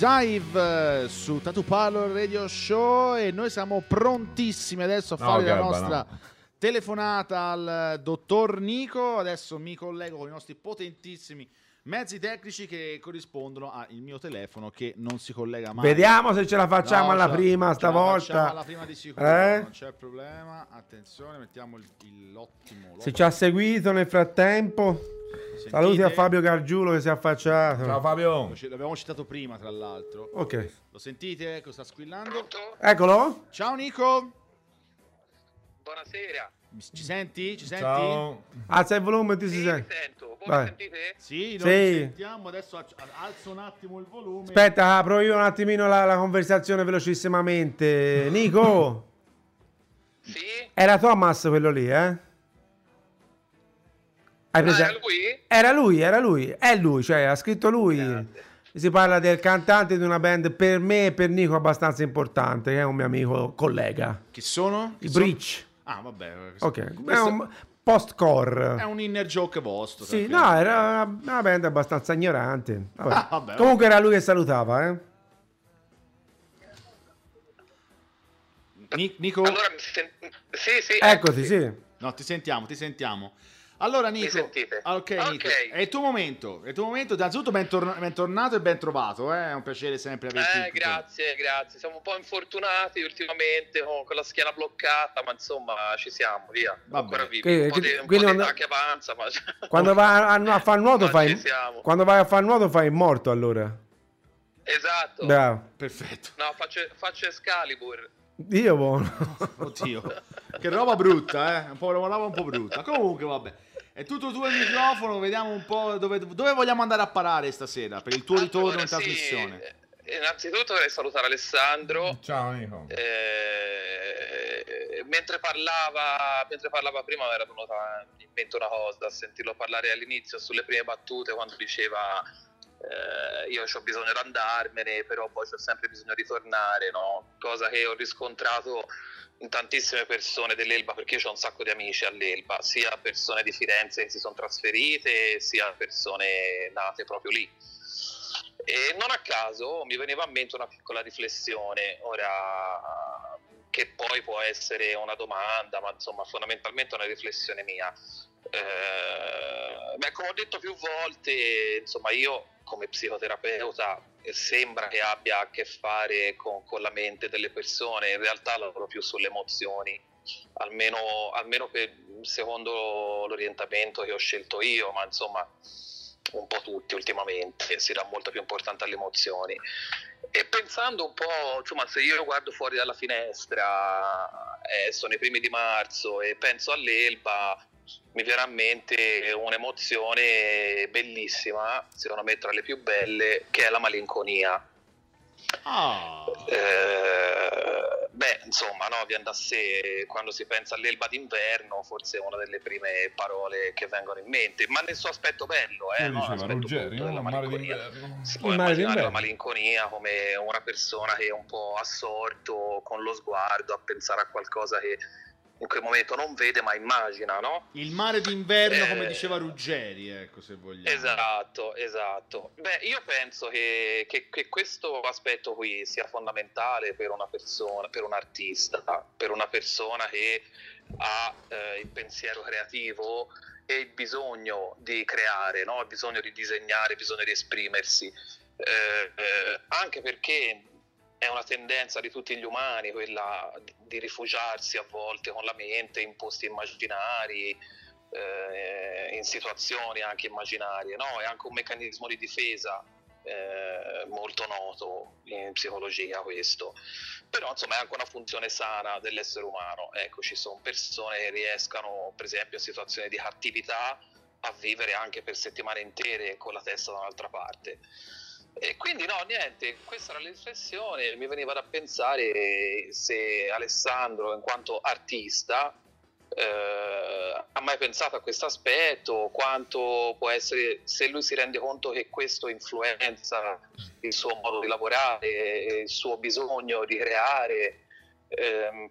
Dive eh, su Tattoo Parlor Radio Show e noi siamo prontissimi adesso a No, fare la Gabba, nostra no. telefonata al dottor Nico. Adesso mi collego con i nostri potentissimi mezzi tecnici che corrispondono al mio telefono che non si collega mai. Vediamo se ce la facciamo No, alla la- prima la stavolta. alla prima di sicuro, Eh? non c'è problema. Attenzione, mettiamo il, il- l'ottimo. Se ci ha seguito nel frattempo, Sentite? saluti a Fabio Gargiulo che si è affacciato. Ciao Fabio. Lo L'abbiamo citato prima, tra l'altro. Ok, Lo sentite? Cosa sta squillando? eccolo. Ciao Nico. Buonasera. Ci senti? Ci senti? Ciao. Alza il volume, ti si Sì, mi sente. sento. Voi Vai. mi sentite? Sì, noi Sì. ci sentiamo. Adesso alzo un attimo il volume. Aspetta, apro io un attimino la, la conversazione velocissimamente. Nico, Sì? era Thomas quello lì, eh? Hai Ah, presente? era lui? Era lui, era lui, è lui, cioè ha scritto lui. Si parla del cantante di una band per me e per Nico abbastanza importante, che è un mio amico collega. Chi sono? I sono? Breach. Ah, vabbè. Ok, è Questo un post-core. è un inner joke vostro. Sì, no, era una, una band abbastanza ignorante. Vabbè. Ah, vabbè, Comunque era lui che salutava, eh. Ni- Nico? Allora mi sent- Sì, sì. Eccoti, eccoci. sì. No, ti sentiamo, ti sentiamo. Allora, Nico. sentite? Ah, Ok, Nico. È il tuo momento. È il tuo momento. Innanzitutto, bentorn- bentornato e ben trovato. eh. È un piacere sempre averti Eh, qui. grazie, grazie. Siamo un po' infortunati ultimamente con, con la schiena bloccata, ma insomma ci siamo, via. Va Ancora vivi. Quindi- un po' di, un po' di non- che avanza, ma... Quando vai a, a fare nuoto fai quando vai a fare nuoto fai il morto allora. Esatto. Bravo. Perfetto. No, faccio, faccio Excalibur. Dio buono. Oddio. che roba brutta, eh. Un po' una roba un po' brutta. Comunque, vabbè. È tutto tuo il microfono. Vediamo un po' dove, dove vogliamo andare a parare stasera per il tuo ritorno Allora, in sì, trasmissione. eh, Innanzitutto vorrei salutare Alessandro. Ciao Nico. Eh, mentre, parlava, mentre parlava prima mi era venuta in mente una cosa, a sentirlo parlare all'inizio sulle prime battute quando diceva eh, io ho bisogno di andarmene, però poi ho sempre bisogno di tornare, no? cosa che ho riscontrato tantissime persone dell'Elba, perché io ho un sacco di amici all'Elba, sia persone di Firenze che si sono trasferite, sia persone nate proprio lì. E non a caso mi veniva a mente una piccola riflessione, ora che poi può essere una domanda, ma insomma fondamentalmente una riflessione mia. Eh, beh, come ho detto più volte, insomma io come psicoterapeuta sembra che abbia a che fare con, con la mente delle persone, in realtà lavoro più sulle emozioni, almeno, almeno per, secondo l'orientamento che ho scelto io, ma insomma un po' tutti ultimamente, si dà molto più importanza alle emozioni. E pensando un po', insomma, se io guardo fuori dalla finestra, eh, sono i primi di marzo e penso all'Elba, mi viene a mente un'emozione bellissima, secondo me tra le più belle, che è la malinconia. Ah. Eh, beh, insomma, no, viene da sé, quando si pensa all'Elba d'inverno, forse è una delle prime parole che vengono in mente, ma nel suo aspetto bello, eh, no? diceva L'aspetto Ruggeri, no? Mare malinconia. d'inverno. Si può mare immaginare la malinconia come una persona che è un po' assorto con lo sguardo a pensare a qualcosa che in quel momento non vede ma immagina, no? Il mare d'inverno, Eh, come diceva Ruggeri, ecco, se vogliamo. Esatto, esatto. Beh, io penso che, che- che questo aspetto qui sia fondamentale per una persona, per un artista, per una persona che ha eh, il pensiero creativo e il bisogno di creare, no? il bisogno di disegnare, il bisogno di esprimersi. Eh, eh, anche perché è una tendenza di tutti gli umani quella di rifugiarsi a volte con la mente in posti immaginari, eh, in situazioni anche immaginarie, no? È anche un meccanismo di difesa eh, molto noto in psicologia questo. Però insomma è anche una funzione sana dell'essere umano. Ecco, ci sono persone che riescano, per esempio, in situazioni di cattività a vivere anche per settimane intere con la testa da un'altra parte. E quindi no, niente, questa era la riflessione, mi veniva da pensare se Alessandro, in quanto artista, eh, ha mai pensato a questo aspetto, quanto può essere, se lui si rende conto che questo influenza il suo modo di lavorare, il suo bisogno di creare, ehm,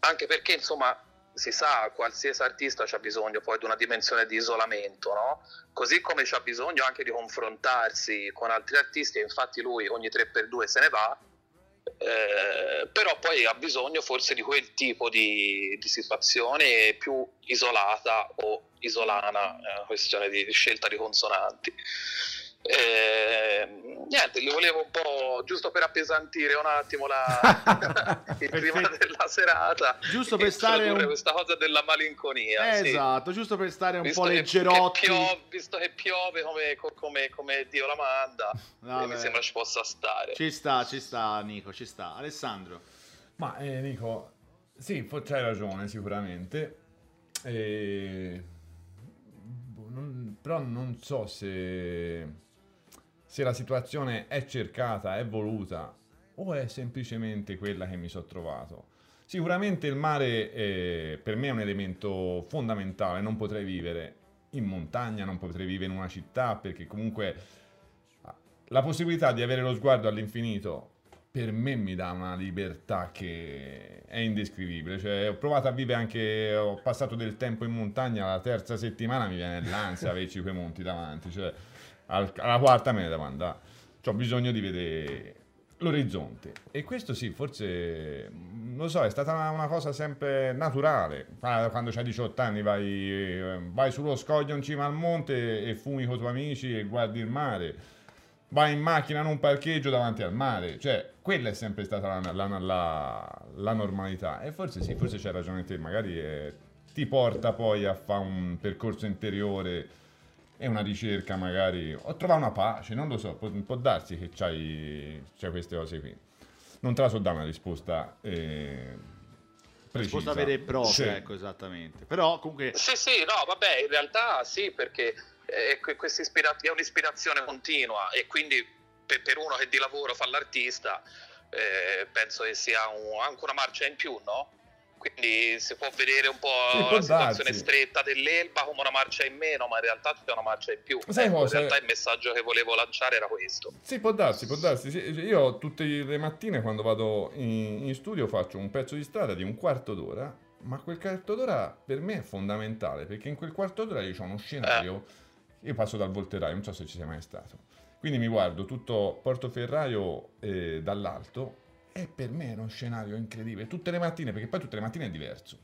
anche perché insomma si sa, qualsiasi artista ha bisogno poi di una dimensione di isolamento, no? Così come c'ha bisogno anche di confrontarsi con altri artisti, infatti lui ogni 3x2 se ne va, eh, però poi ha bisogno forse di quel tipo di, di situazione più isolata o isolana, una questione di, di scelta di consonanti. Eh, niente, li volevo un po' giusto per appesantire un attimo la, il clima della serata, Giusto per stare un- questa cosa della malinconia. sì. Esatto, giusto per stare un Visto po' leggerotti. che piove- visto che piove come, co- come- come Dio la manda, mi sembra ci possa stare. Ci sta, ci sta, Nico, ci sta. Alessandro. Ma eh, Nico, sì, c'hai ragione sicuramente. E... boh, non- però non so se... se la situazione è cercata, è voluta o è semplicemente quella che mi sono trovato. Sicuramente il mare eh, per me è un elemento fondamentale, non potrei vivere in montagna, non potrei vivere in una città perché comunque la possibilità di avere lo sguardo all'infinito per me mi dà una libertà che è indescrivibile. Cioè, ho provato a vivere anche, ho passato del tempo in montagna, la terza settimana mi viene l'ansia averci quei monti davanti, cioè, al- alla quarta me ne devo andare. Ho bisogno di vedere l'orizzonte. E questo sì, forse, non lo so, è stata una, una cosa sempre naturale. Quando hai 18 anni vai, eh, vai sullo scoglio in cima al monte e fumi con i tuoi amici e guardi il mare vai in macchina in un parcheggio davanti al mare. Cioè, quella è sempre stata la, la- la- la normalità. E forse sì, forse c'hai ragione te, magari eh, ti porta poi a fare un percorso interiore e una ricerca magari, o trovare una pace, non lo so, può, può darsi che c'hai, c'hai queste cose qui. Non te la so dare una risposta eh, precisa. Risposta vera e propria, Sì. ecco, esattamente. Però comunque Sì, sì, no, vabbè, in realtà sì, perché è, ispira- è un'ispirazione continua e quindi per, per uno che di lavoro fa l'artista eh, penso che sia un- anche una marcia in più, no? Quindi si può vedere un po' la situazione stretta dell'Elba come una marcia in meno, ma in realtà c'è una marcia in più. Sai Ecco, cosa? In realtà il messaggio che volevo lanciare era questo. Sì, può darsi, può darsi. Io tutte le mattine quando vado in, in studio faccio un pezzo di strada di un quarto d'ora, ma quel quarto d'ora per me è fondamentale perché in quel quarto d'ora io ho uno scenario. Io passo dal Volterraio, non so se ci sei mai stato. Quindi mi guardo tutto Portoferraio eh, dall'alto e per me è uno scenario incredibile. Tutte le mattine, perché poi tutte le mattine è diverso.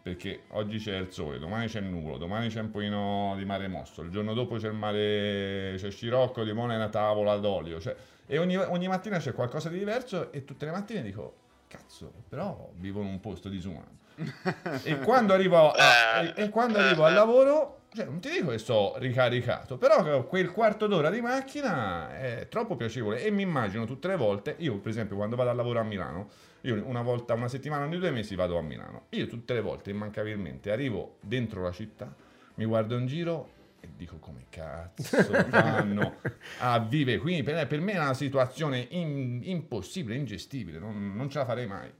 Perché oggi c'è il sole, domani c'è il nuvolo, domani c'è un pochino di mare mosso, il giorno dopo c'è il mare, c'è Scirocco, limone una tavola d'olio. Cioè, e ogni, ogni mattina c'è qualcosa di diverso e tutte le mattine dico, cazzo, però vivo in un posto disumano. e quando arrivo, a- e, e quando arrivo al lavoro, cioè, non ti dico che sto ricaricato, però quel quarto d'ora di macchina è troppo piacevole e mi immagino tutte le volte, io per esempio quando vado al lavoro a Milano, io una volta, una settimana, ogni due mesi vado a Milano, io tutte le volte immancabilmente arrivo dentro la città, mi guardo in giro e dico come cazzo fanno a vivere qui, per me è una situazione in- impossibile, ingestibile, non, non ce la farei mai.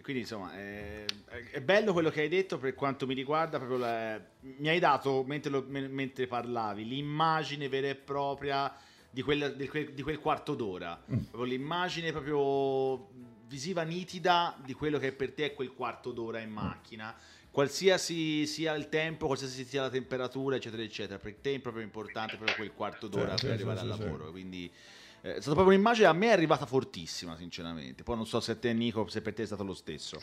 E quindi insomma è, è bello quello che hai detto per quanto mi riguarda, proprio la- mi hai dato mentre, lo- men- mentre parlavi l'immagine vera e propria di, quella- di quel, di quel quarto d'ora, proprio l'immagine proprio visiva nitida di quello che per te è quel quarto d'ora in macchina. Qualsiasi sia il tempo, qualsiasi sia la temperatura, eccetera, eccetera, per te è proprio importante proprio quel quarto d'ora Sì, per sì, arrivare sì, al lavoro. Quindi eh, è stata proprio un'immagine a me è arrivata fortissima, sinceramente. Poi non so se a te, Nico, se per te è stato lo stesso.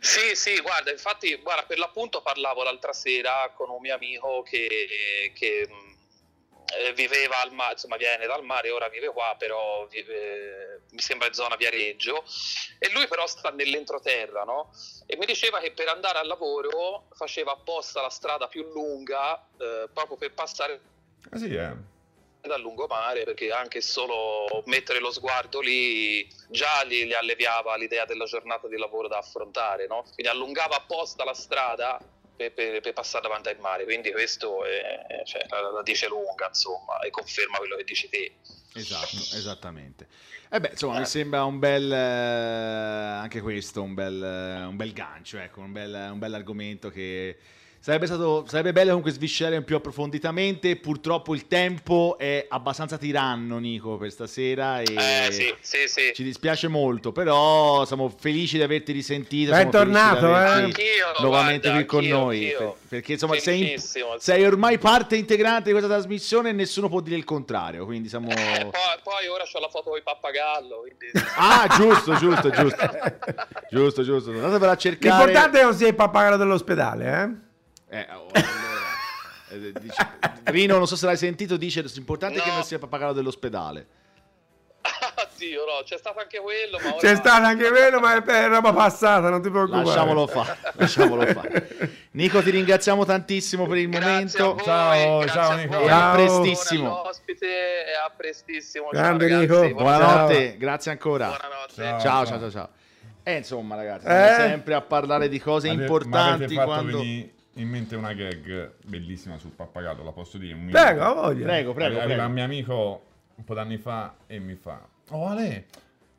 Sì, sì, guarda, infatti, guarda, per l'appunto parlavo l'altra sera con un mio amico che, che, mh, eh, viveva al mare, insomma viene dal mare, ora vive qua, però vive- mi sembra in zona Viareggio, e lui però sta nell'entroterra, no? E mi diceva che per andare al lavoro faceva apposta la strada più lunga, eh, proprio per passare Ah sì, eh. Dal lungomare perché anche solo mettere lo sguardo lì già gli, gli alleviava l'idea della giornata di lavoro da affrontare, no? Quindi allungava apposta la strada per, per- per passare davanti al mare, quindi questo è- cioè, la, la dice lunga, insomma, e conferma quello che dici te. Esatto, esattamente. E beh, insomma, mi sembra un bel eh, anche questo, un bel, eh, un bel gancio, ecco, un bel, un bel argomento che sarebbe stato sarebbe bello comunque sviscerare più approfonditamente. Purtroppo il tempo è abbastanza tiranno, Nico, per stasera e Eh sì, sì, sì. ci dispiace molto, però siamo felici di averti risentito. felici di eh. Anch'io, nuovamente guarda, qui con noi, per- perché insomma sei, sei ormai parte integrante di questa trasmissione e nessuno può dire il contrario, quindi siamo... Eh, poi, poi ora c'ho la foto con il pappagallo, quindi... Ah, giusto, giusto, giusto. giusto, giusto. Andatevela a cercare. L'importante è che non sia il pappagallo dell'ospedale, eh? Eh, oh, allora, eh, dice- Rino, non so se l'hai sentito, dice l'importante è che No. non sia il pappagallo dell'ospedale. Ah, Dio, no, c'è stato anche quello, ma ora... C'è stato anche quello, ma è roba passata, non ti preoccupare. Lasciamolo fare, lasciamolo fare. Nico, ti ringraziamo tantissimo per il Grazie a momento. voi, Ciao, ciao, a Nico. E a Ciao. prestissimo. All'ospite e a prestissimo. Grande ciao, Nico. Buonanotte, Ciao. grazie ancora. Buonanotte. Ciao. Ciao, ciao, ciao, ciao. Eh, insomma, ragazzi, Eh? stiamo sempre a parlare di cose importanti quando... venire in mente una gag bellissima sul pappagallo, la posso dire? Un Prego, voglia. Prego, prego, Arriva prego. un mio amico un po' d'anni fa e mi fa: Oh, Ale,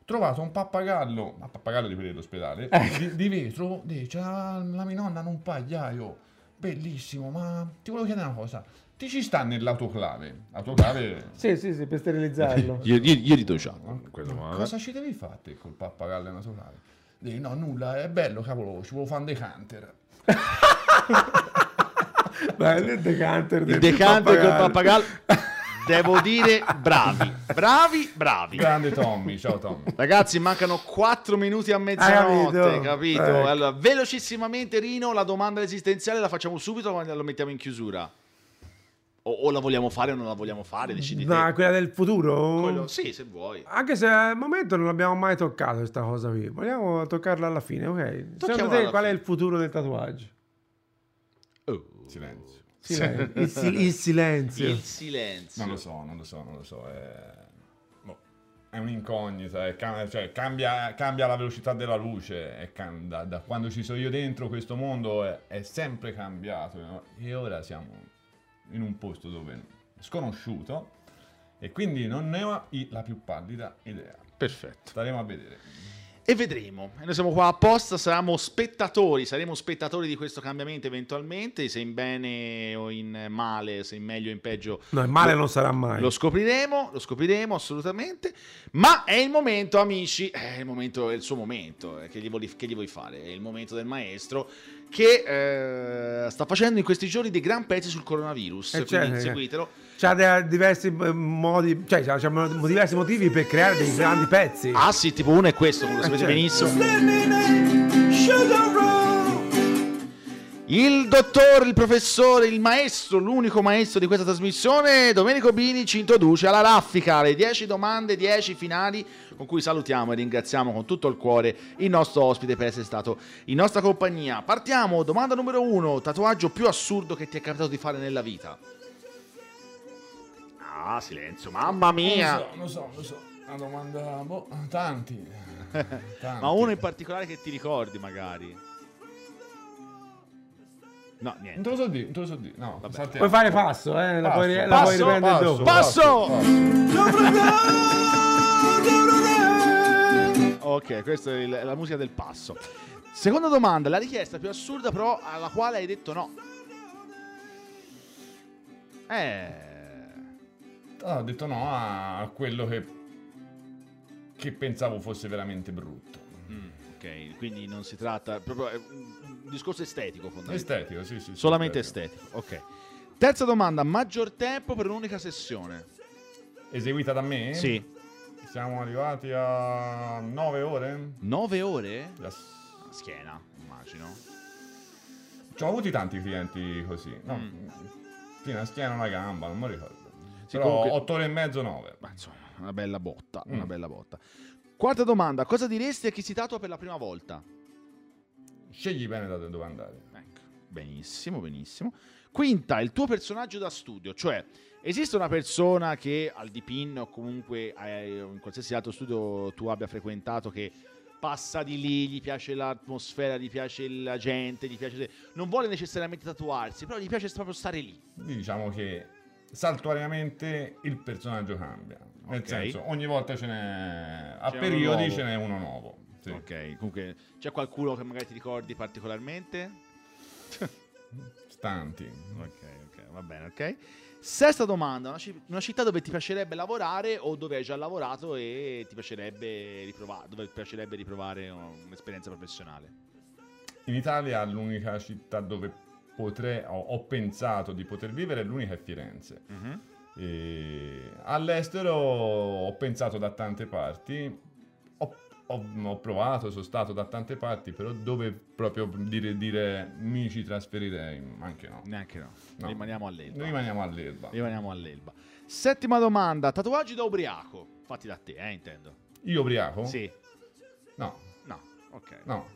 ho trovato un pappagallo, un pappagallo di quelli dell'ospedale, Eh. di, di vetro, di- c'era la mia nonna in un pagliaio, bellissimo, ma ti volevo chiedere una cosa. Ti ci sta nell'autoclave? Autoclave... Sì, sì, sì, per sterilizzarlo. Io, io, io ciao. Vabbè. Cosa ci devi fare te col pappagallo in autoclave? Dici, no, nulla, è bello, cavolo, ci volevo fare un decanter. Bello il decanter. Il del decanter col pappagallo. Devo dire bravi, bravi, bravi. Grande Tommy, ciao Tommy. Ragazzi, mancano 4 minuti a mezzanotte, capito? capito? Ecco. Allora, velocissimamente, Rino, la domanda esistenziale la facciamo subito quando la mettiamo in chiusura. O, o la vogliamo fare o non la vogliamo fare, decidi. No, quella del futuro? Quello- sì, se vuoi. Anche se al momento non l'abbiamo mai toccato questa cosa qui. Vogliamo toccarla alla fine, ok? Secondo te qual è fine. il futuro del tatuaggio? Oh. Silenzio. Silen- il, sil- il silenzio. Il silenzio. Non lo so, non lo so, non lo so. È, boh, è un'incognita, è cam- cioè, cambia, cambia la velocità della luce. è cam- da, da quando ci sono io dentro, questo mondo è, è sempre cambiato. no? E ora siamo in un posto dove è sconosciuto e quindi non ne ho i- la più pallida idea. Perfetto. Staremo a vedere. E vedremo. Noi siamo qua apposta, saremo spettatori, saremo spettatori di questo cambiamento eventualmente, se in bene o in male, se in meglio o in peggio. No, il male lo- non sarà mai. Lo scopriremo, lo scopriremo assolutamente. Ma è il momento, amici, è il momento, è il suo momento. eh, Che gli, vuoi, che gli vuoi fare? È il momento del maestro che eh, sta facendo in questi giorni dei gran pezzi sul coronavirus. Eh, quindi certo, seguitelo. C'ha de- diversi eh, modi, cioè c'ha, c'ha diversi motivi per creare dei grandi pezzi. Ah sì, tipo uno è questo, lo sapete certo. benissimo. Il dottor, il professore, il maestro, l'unico maestro di questa trasmissione, Domenico Bini, ci introduce alla raffica le 10 domande, 10 finali con cui salutiamo e ringraziamo con tutto il cuore il nostro ospite per essere stato in nostra compagnia. Partiamo, domanda numero 1, tatuaggio più assurdo che ti è capitato di fare nella vita? Ah, silenzio, mamma mia! Non lo so, non lo so. Una domanda, boh, tanti. tanti. Ma uno in particolare che ti ricordi magari? No, Non niente. te lo so dire, non te lo so dire. No, saltiamo. Puoi fare passo, eh? La Passo, puoi, la passo, puoi riprendere passo, dopo. Passo! passo. Ok, questa è il- la musica del passo. Seconda domanda, la richiesta più assurda però alla quale hai detto no. Eh... Ah, ho detto no a quello che, che pensavo fosse veramente brutto. mm, ok, quindi non si tratta... proprio è un discorso estetico fondamentalmente. Estetico, sì, sì. Solamente estetico, ok. Terza domanda, maggior tempo per un'unica sessione? Eseguita da me? Sì. Siamo arrivati a 9 ore? Nove ore? Yes. Schiena, immagino. Ci ho avuti tanti clienti così. No, Mm. sì, una schiena, una gamba, non mi ricordo. Sì, Però comunque- 8 ore e mezzo, 9. Ma insomma, una bella botta, Mm. una bella botta. Quarta domanda, cosa diresti a chi si tatua per la prima volta? Scegli bene da dove andare. Ecco, benissimo, benissimo. Quinta, il tuo personaggio da studio, cioè esiste una persona che al dipin o comunque eh, in qualsiasi altro studio tu abbia frequentato che passa di lì, gli piace l'atmosfera, gli piace la gente, gli piace... Non vuole necessariamente tatuarsi, però gli piace proprio stare lì. Diciamo che saltuariamente il personaggio cambia. Nel Ok. senso, ogni volta ce n'è. A C'è periodi ce n'è uno nuovo. Sì. Ok, comunque c'è qualcuno che magari ti ricordi particolarmente? Stanti. Ok, ok, va bene, ok. Sesta domanda, una, ci- una città dove ti piacerebbe lavorare o dove hai già lavorato e ti piacerebbe riprovare, dove ti piacerebbe riprovare un'esperienza professionale? In Italia l'unica città dove potrei, ho, ho pensato di poter vivere, l'unica è Firenze. E all'estero ho pensato da tante parti, ho, ho- provato, sono stato da tante parti, però dove proprio dire, dire mi ci trasferirei, anche no. Neanche no, No. rimaniamo all'Elba. Rimaniamo all'erba. Rimaniamo all'Elba. Settima domanda, tatuaggi da ubriaco, fatti da te, eh, intendo. Io ubriaco? Sì, No, no, ok, no.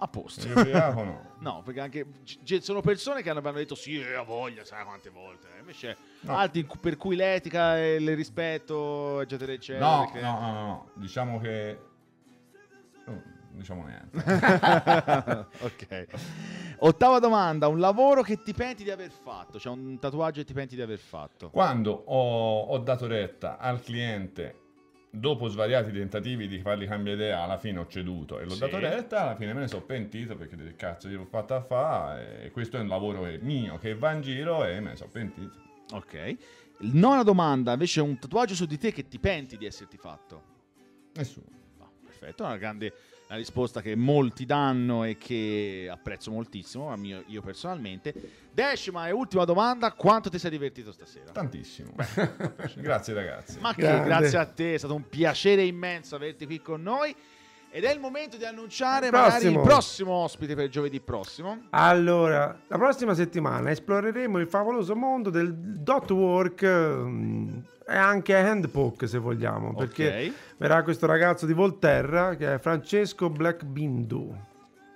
A posto. No. No, perché anche c- sono persone che hanno hanno detto sì, ho voglia, sai quante volte. Invece No. altri per cui l'etica e il rispetto, eccetera, eccetera. No, no, no, no, no. Diciamo che... oh, diciamo niente. ok. Ottava domanda, un lavoro che ti penti di aver fatto, cioè un tatuaggio che ti penti di aver fatto. Quando ho, ho dato retta al cliente, dopo svariati tentativi di fargli cambiare idea, alla fine ho ceduto e l'ho Sì. dato retta, alla fine me ne sono pentito perché detto, cazzo, io l'ho fatta a fare e questo è un lavoro mio che va in giro e me ne sono pentito. Ok. Nona domanda, invece un tatuaggio su di te che ti penti di esserti fatto. Nessuno. No, perfetto, una grande una risposta che molti danno e che apprezzo moltissimo, mio- io personalmente. Decima e ultima domanda, quanto ti sei divertito stasera? Tantissimo. Grazie ragazzi. Ma che Grande. grazie a te, è stato un piacere immenso averti qui con noi. Ed è il momento di annunciare Il magari il prossimo. ospite per giovedì prossimo. Allora, la prossima settimana esploreremo il favoloso mondo del dot work mm, e anche handpoke se vogliamo, perché Ok. verrà questo ragazzo di Volterra che è Francesco Blackbindu.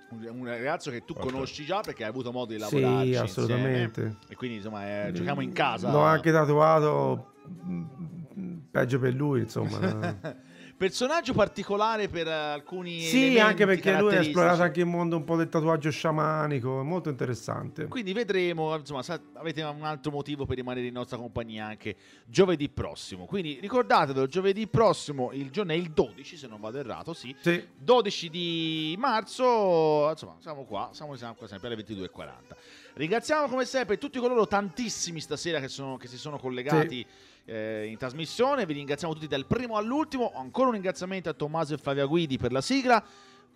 Un, ragazzo che tu conosci già perché hai avuto modo di Sì, lavorarci assolutamente. insieme. E quindi insomma eh, giochiamo in casa. L'ho anche tatuato mm, peggio per lui, insomma. Personaggio particolare per alcuni sì, anche perché lui ha esplorato anche il mondo un po' del tatuaggio sciamanico, è molto interessante. Quindi vedremo, insomma, avete un altro motivo per rimanere in nostra compagnia anche giovedì prossimo. Quindi ricordatelo, giovedì prossimo, il giorno è il 12, se non vado errato, sì. Sì. 12 di marzo, insomma, siamo qua, siamo, siamo qua sempre alle 22.40. Ringraziamo come sempre tutti coloro, tantissimi stasera che, sono- che si sono collegati eh, in trasmissione. Vi ringraziamo tutti dal primo all'ultimo. Ancora un ringraziamento a Tommaso e Flavia Guidi per la sigla.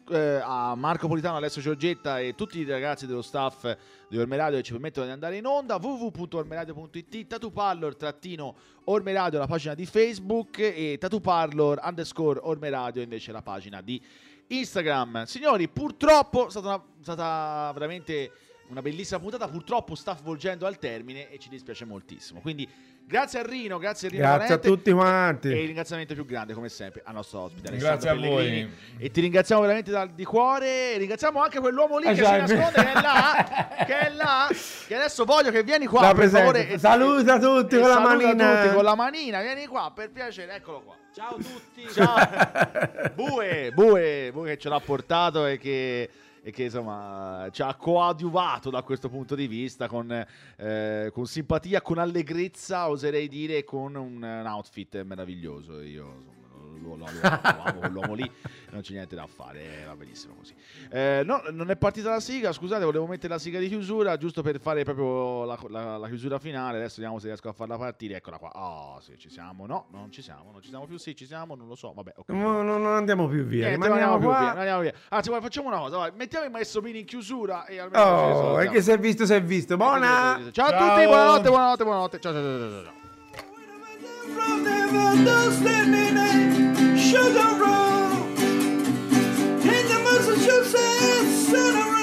eh, a Marco Politano, Alessio Giorgetta e tutti i ragazzi dello staff di Ormeradio che ci permettono di andare in onda www.ormeradio.it Tatupallor trattino Ormeradio la pagina di Facebook e Tatuparlor underscore Ormeradio invece la pagina di Instagram signori purtroppo è stata, una- stata veramente una bellissima puntata purtroppo sta volgendo al termine e ci dispiace moltissimo quindi grazie a Rino grazie a Rino Grazie a Valente. tutti quanti. e il ringraziamento più grande, come sempre, al nostro ospite. Grazie a voi. E ti ringraziamo veramente dal, di cuore. E ringraziamo anche quell'uomo lì Eh, che già, si è nasconde, che è là. che è là. Che adesso voglio che vieni qua. La per favore. e- Saluta tutti e con la saluta manina. tutti con la manina. Vieni qua, per piacere. Eccolo qua. Ciao a tutti. Ciao. Bue, Bue, Bue che ce l'ha portato e che, e che, insomma ci ha coadiuvato da questo punto di vista con, eh, con simpatia, con allegrezza, oserei dire, con un, un outfit meraviglioso. Io insomma, lo, lo- lo- quell'uomo lì, non c'è niente da fare, va benissimo così. Eh, no, non è partita la sigla, scusate, volevo mettere la sigla di chiusura giusto per fare proprio la, la- la chiusura finale. Adesso vediamo se riesco a farla partire. Eccola qua. Ah, sì, ci siamo. No, non ci siamo, non ci siamo più. Sì, ci siamo, non lo so. Vabbè, ok. No, no, non andiamo più via, Niente, rimaniamo andiamo più qua. via, non andiamo via. Anzi, guarda, facciamo una cosa, vai, mettiamo il maestro Pini in chiusura e almeno Oh, e che si è visto, si è visto. Buona! Ciao a Ciao. tutti, buonanotte, buonanotte, buonanotte. Ciao, ciao, ciao, ciao, ciao. From those that sugar roll in the Massachusetts Center.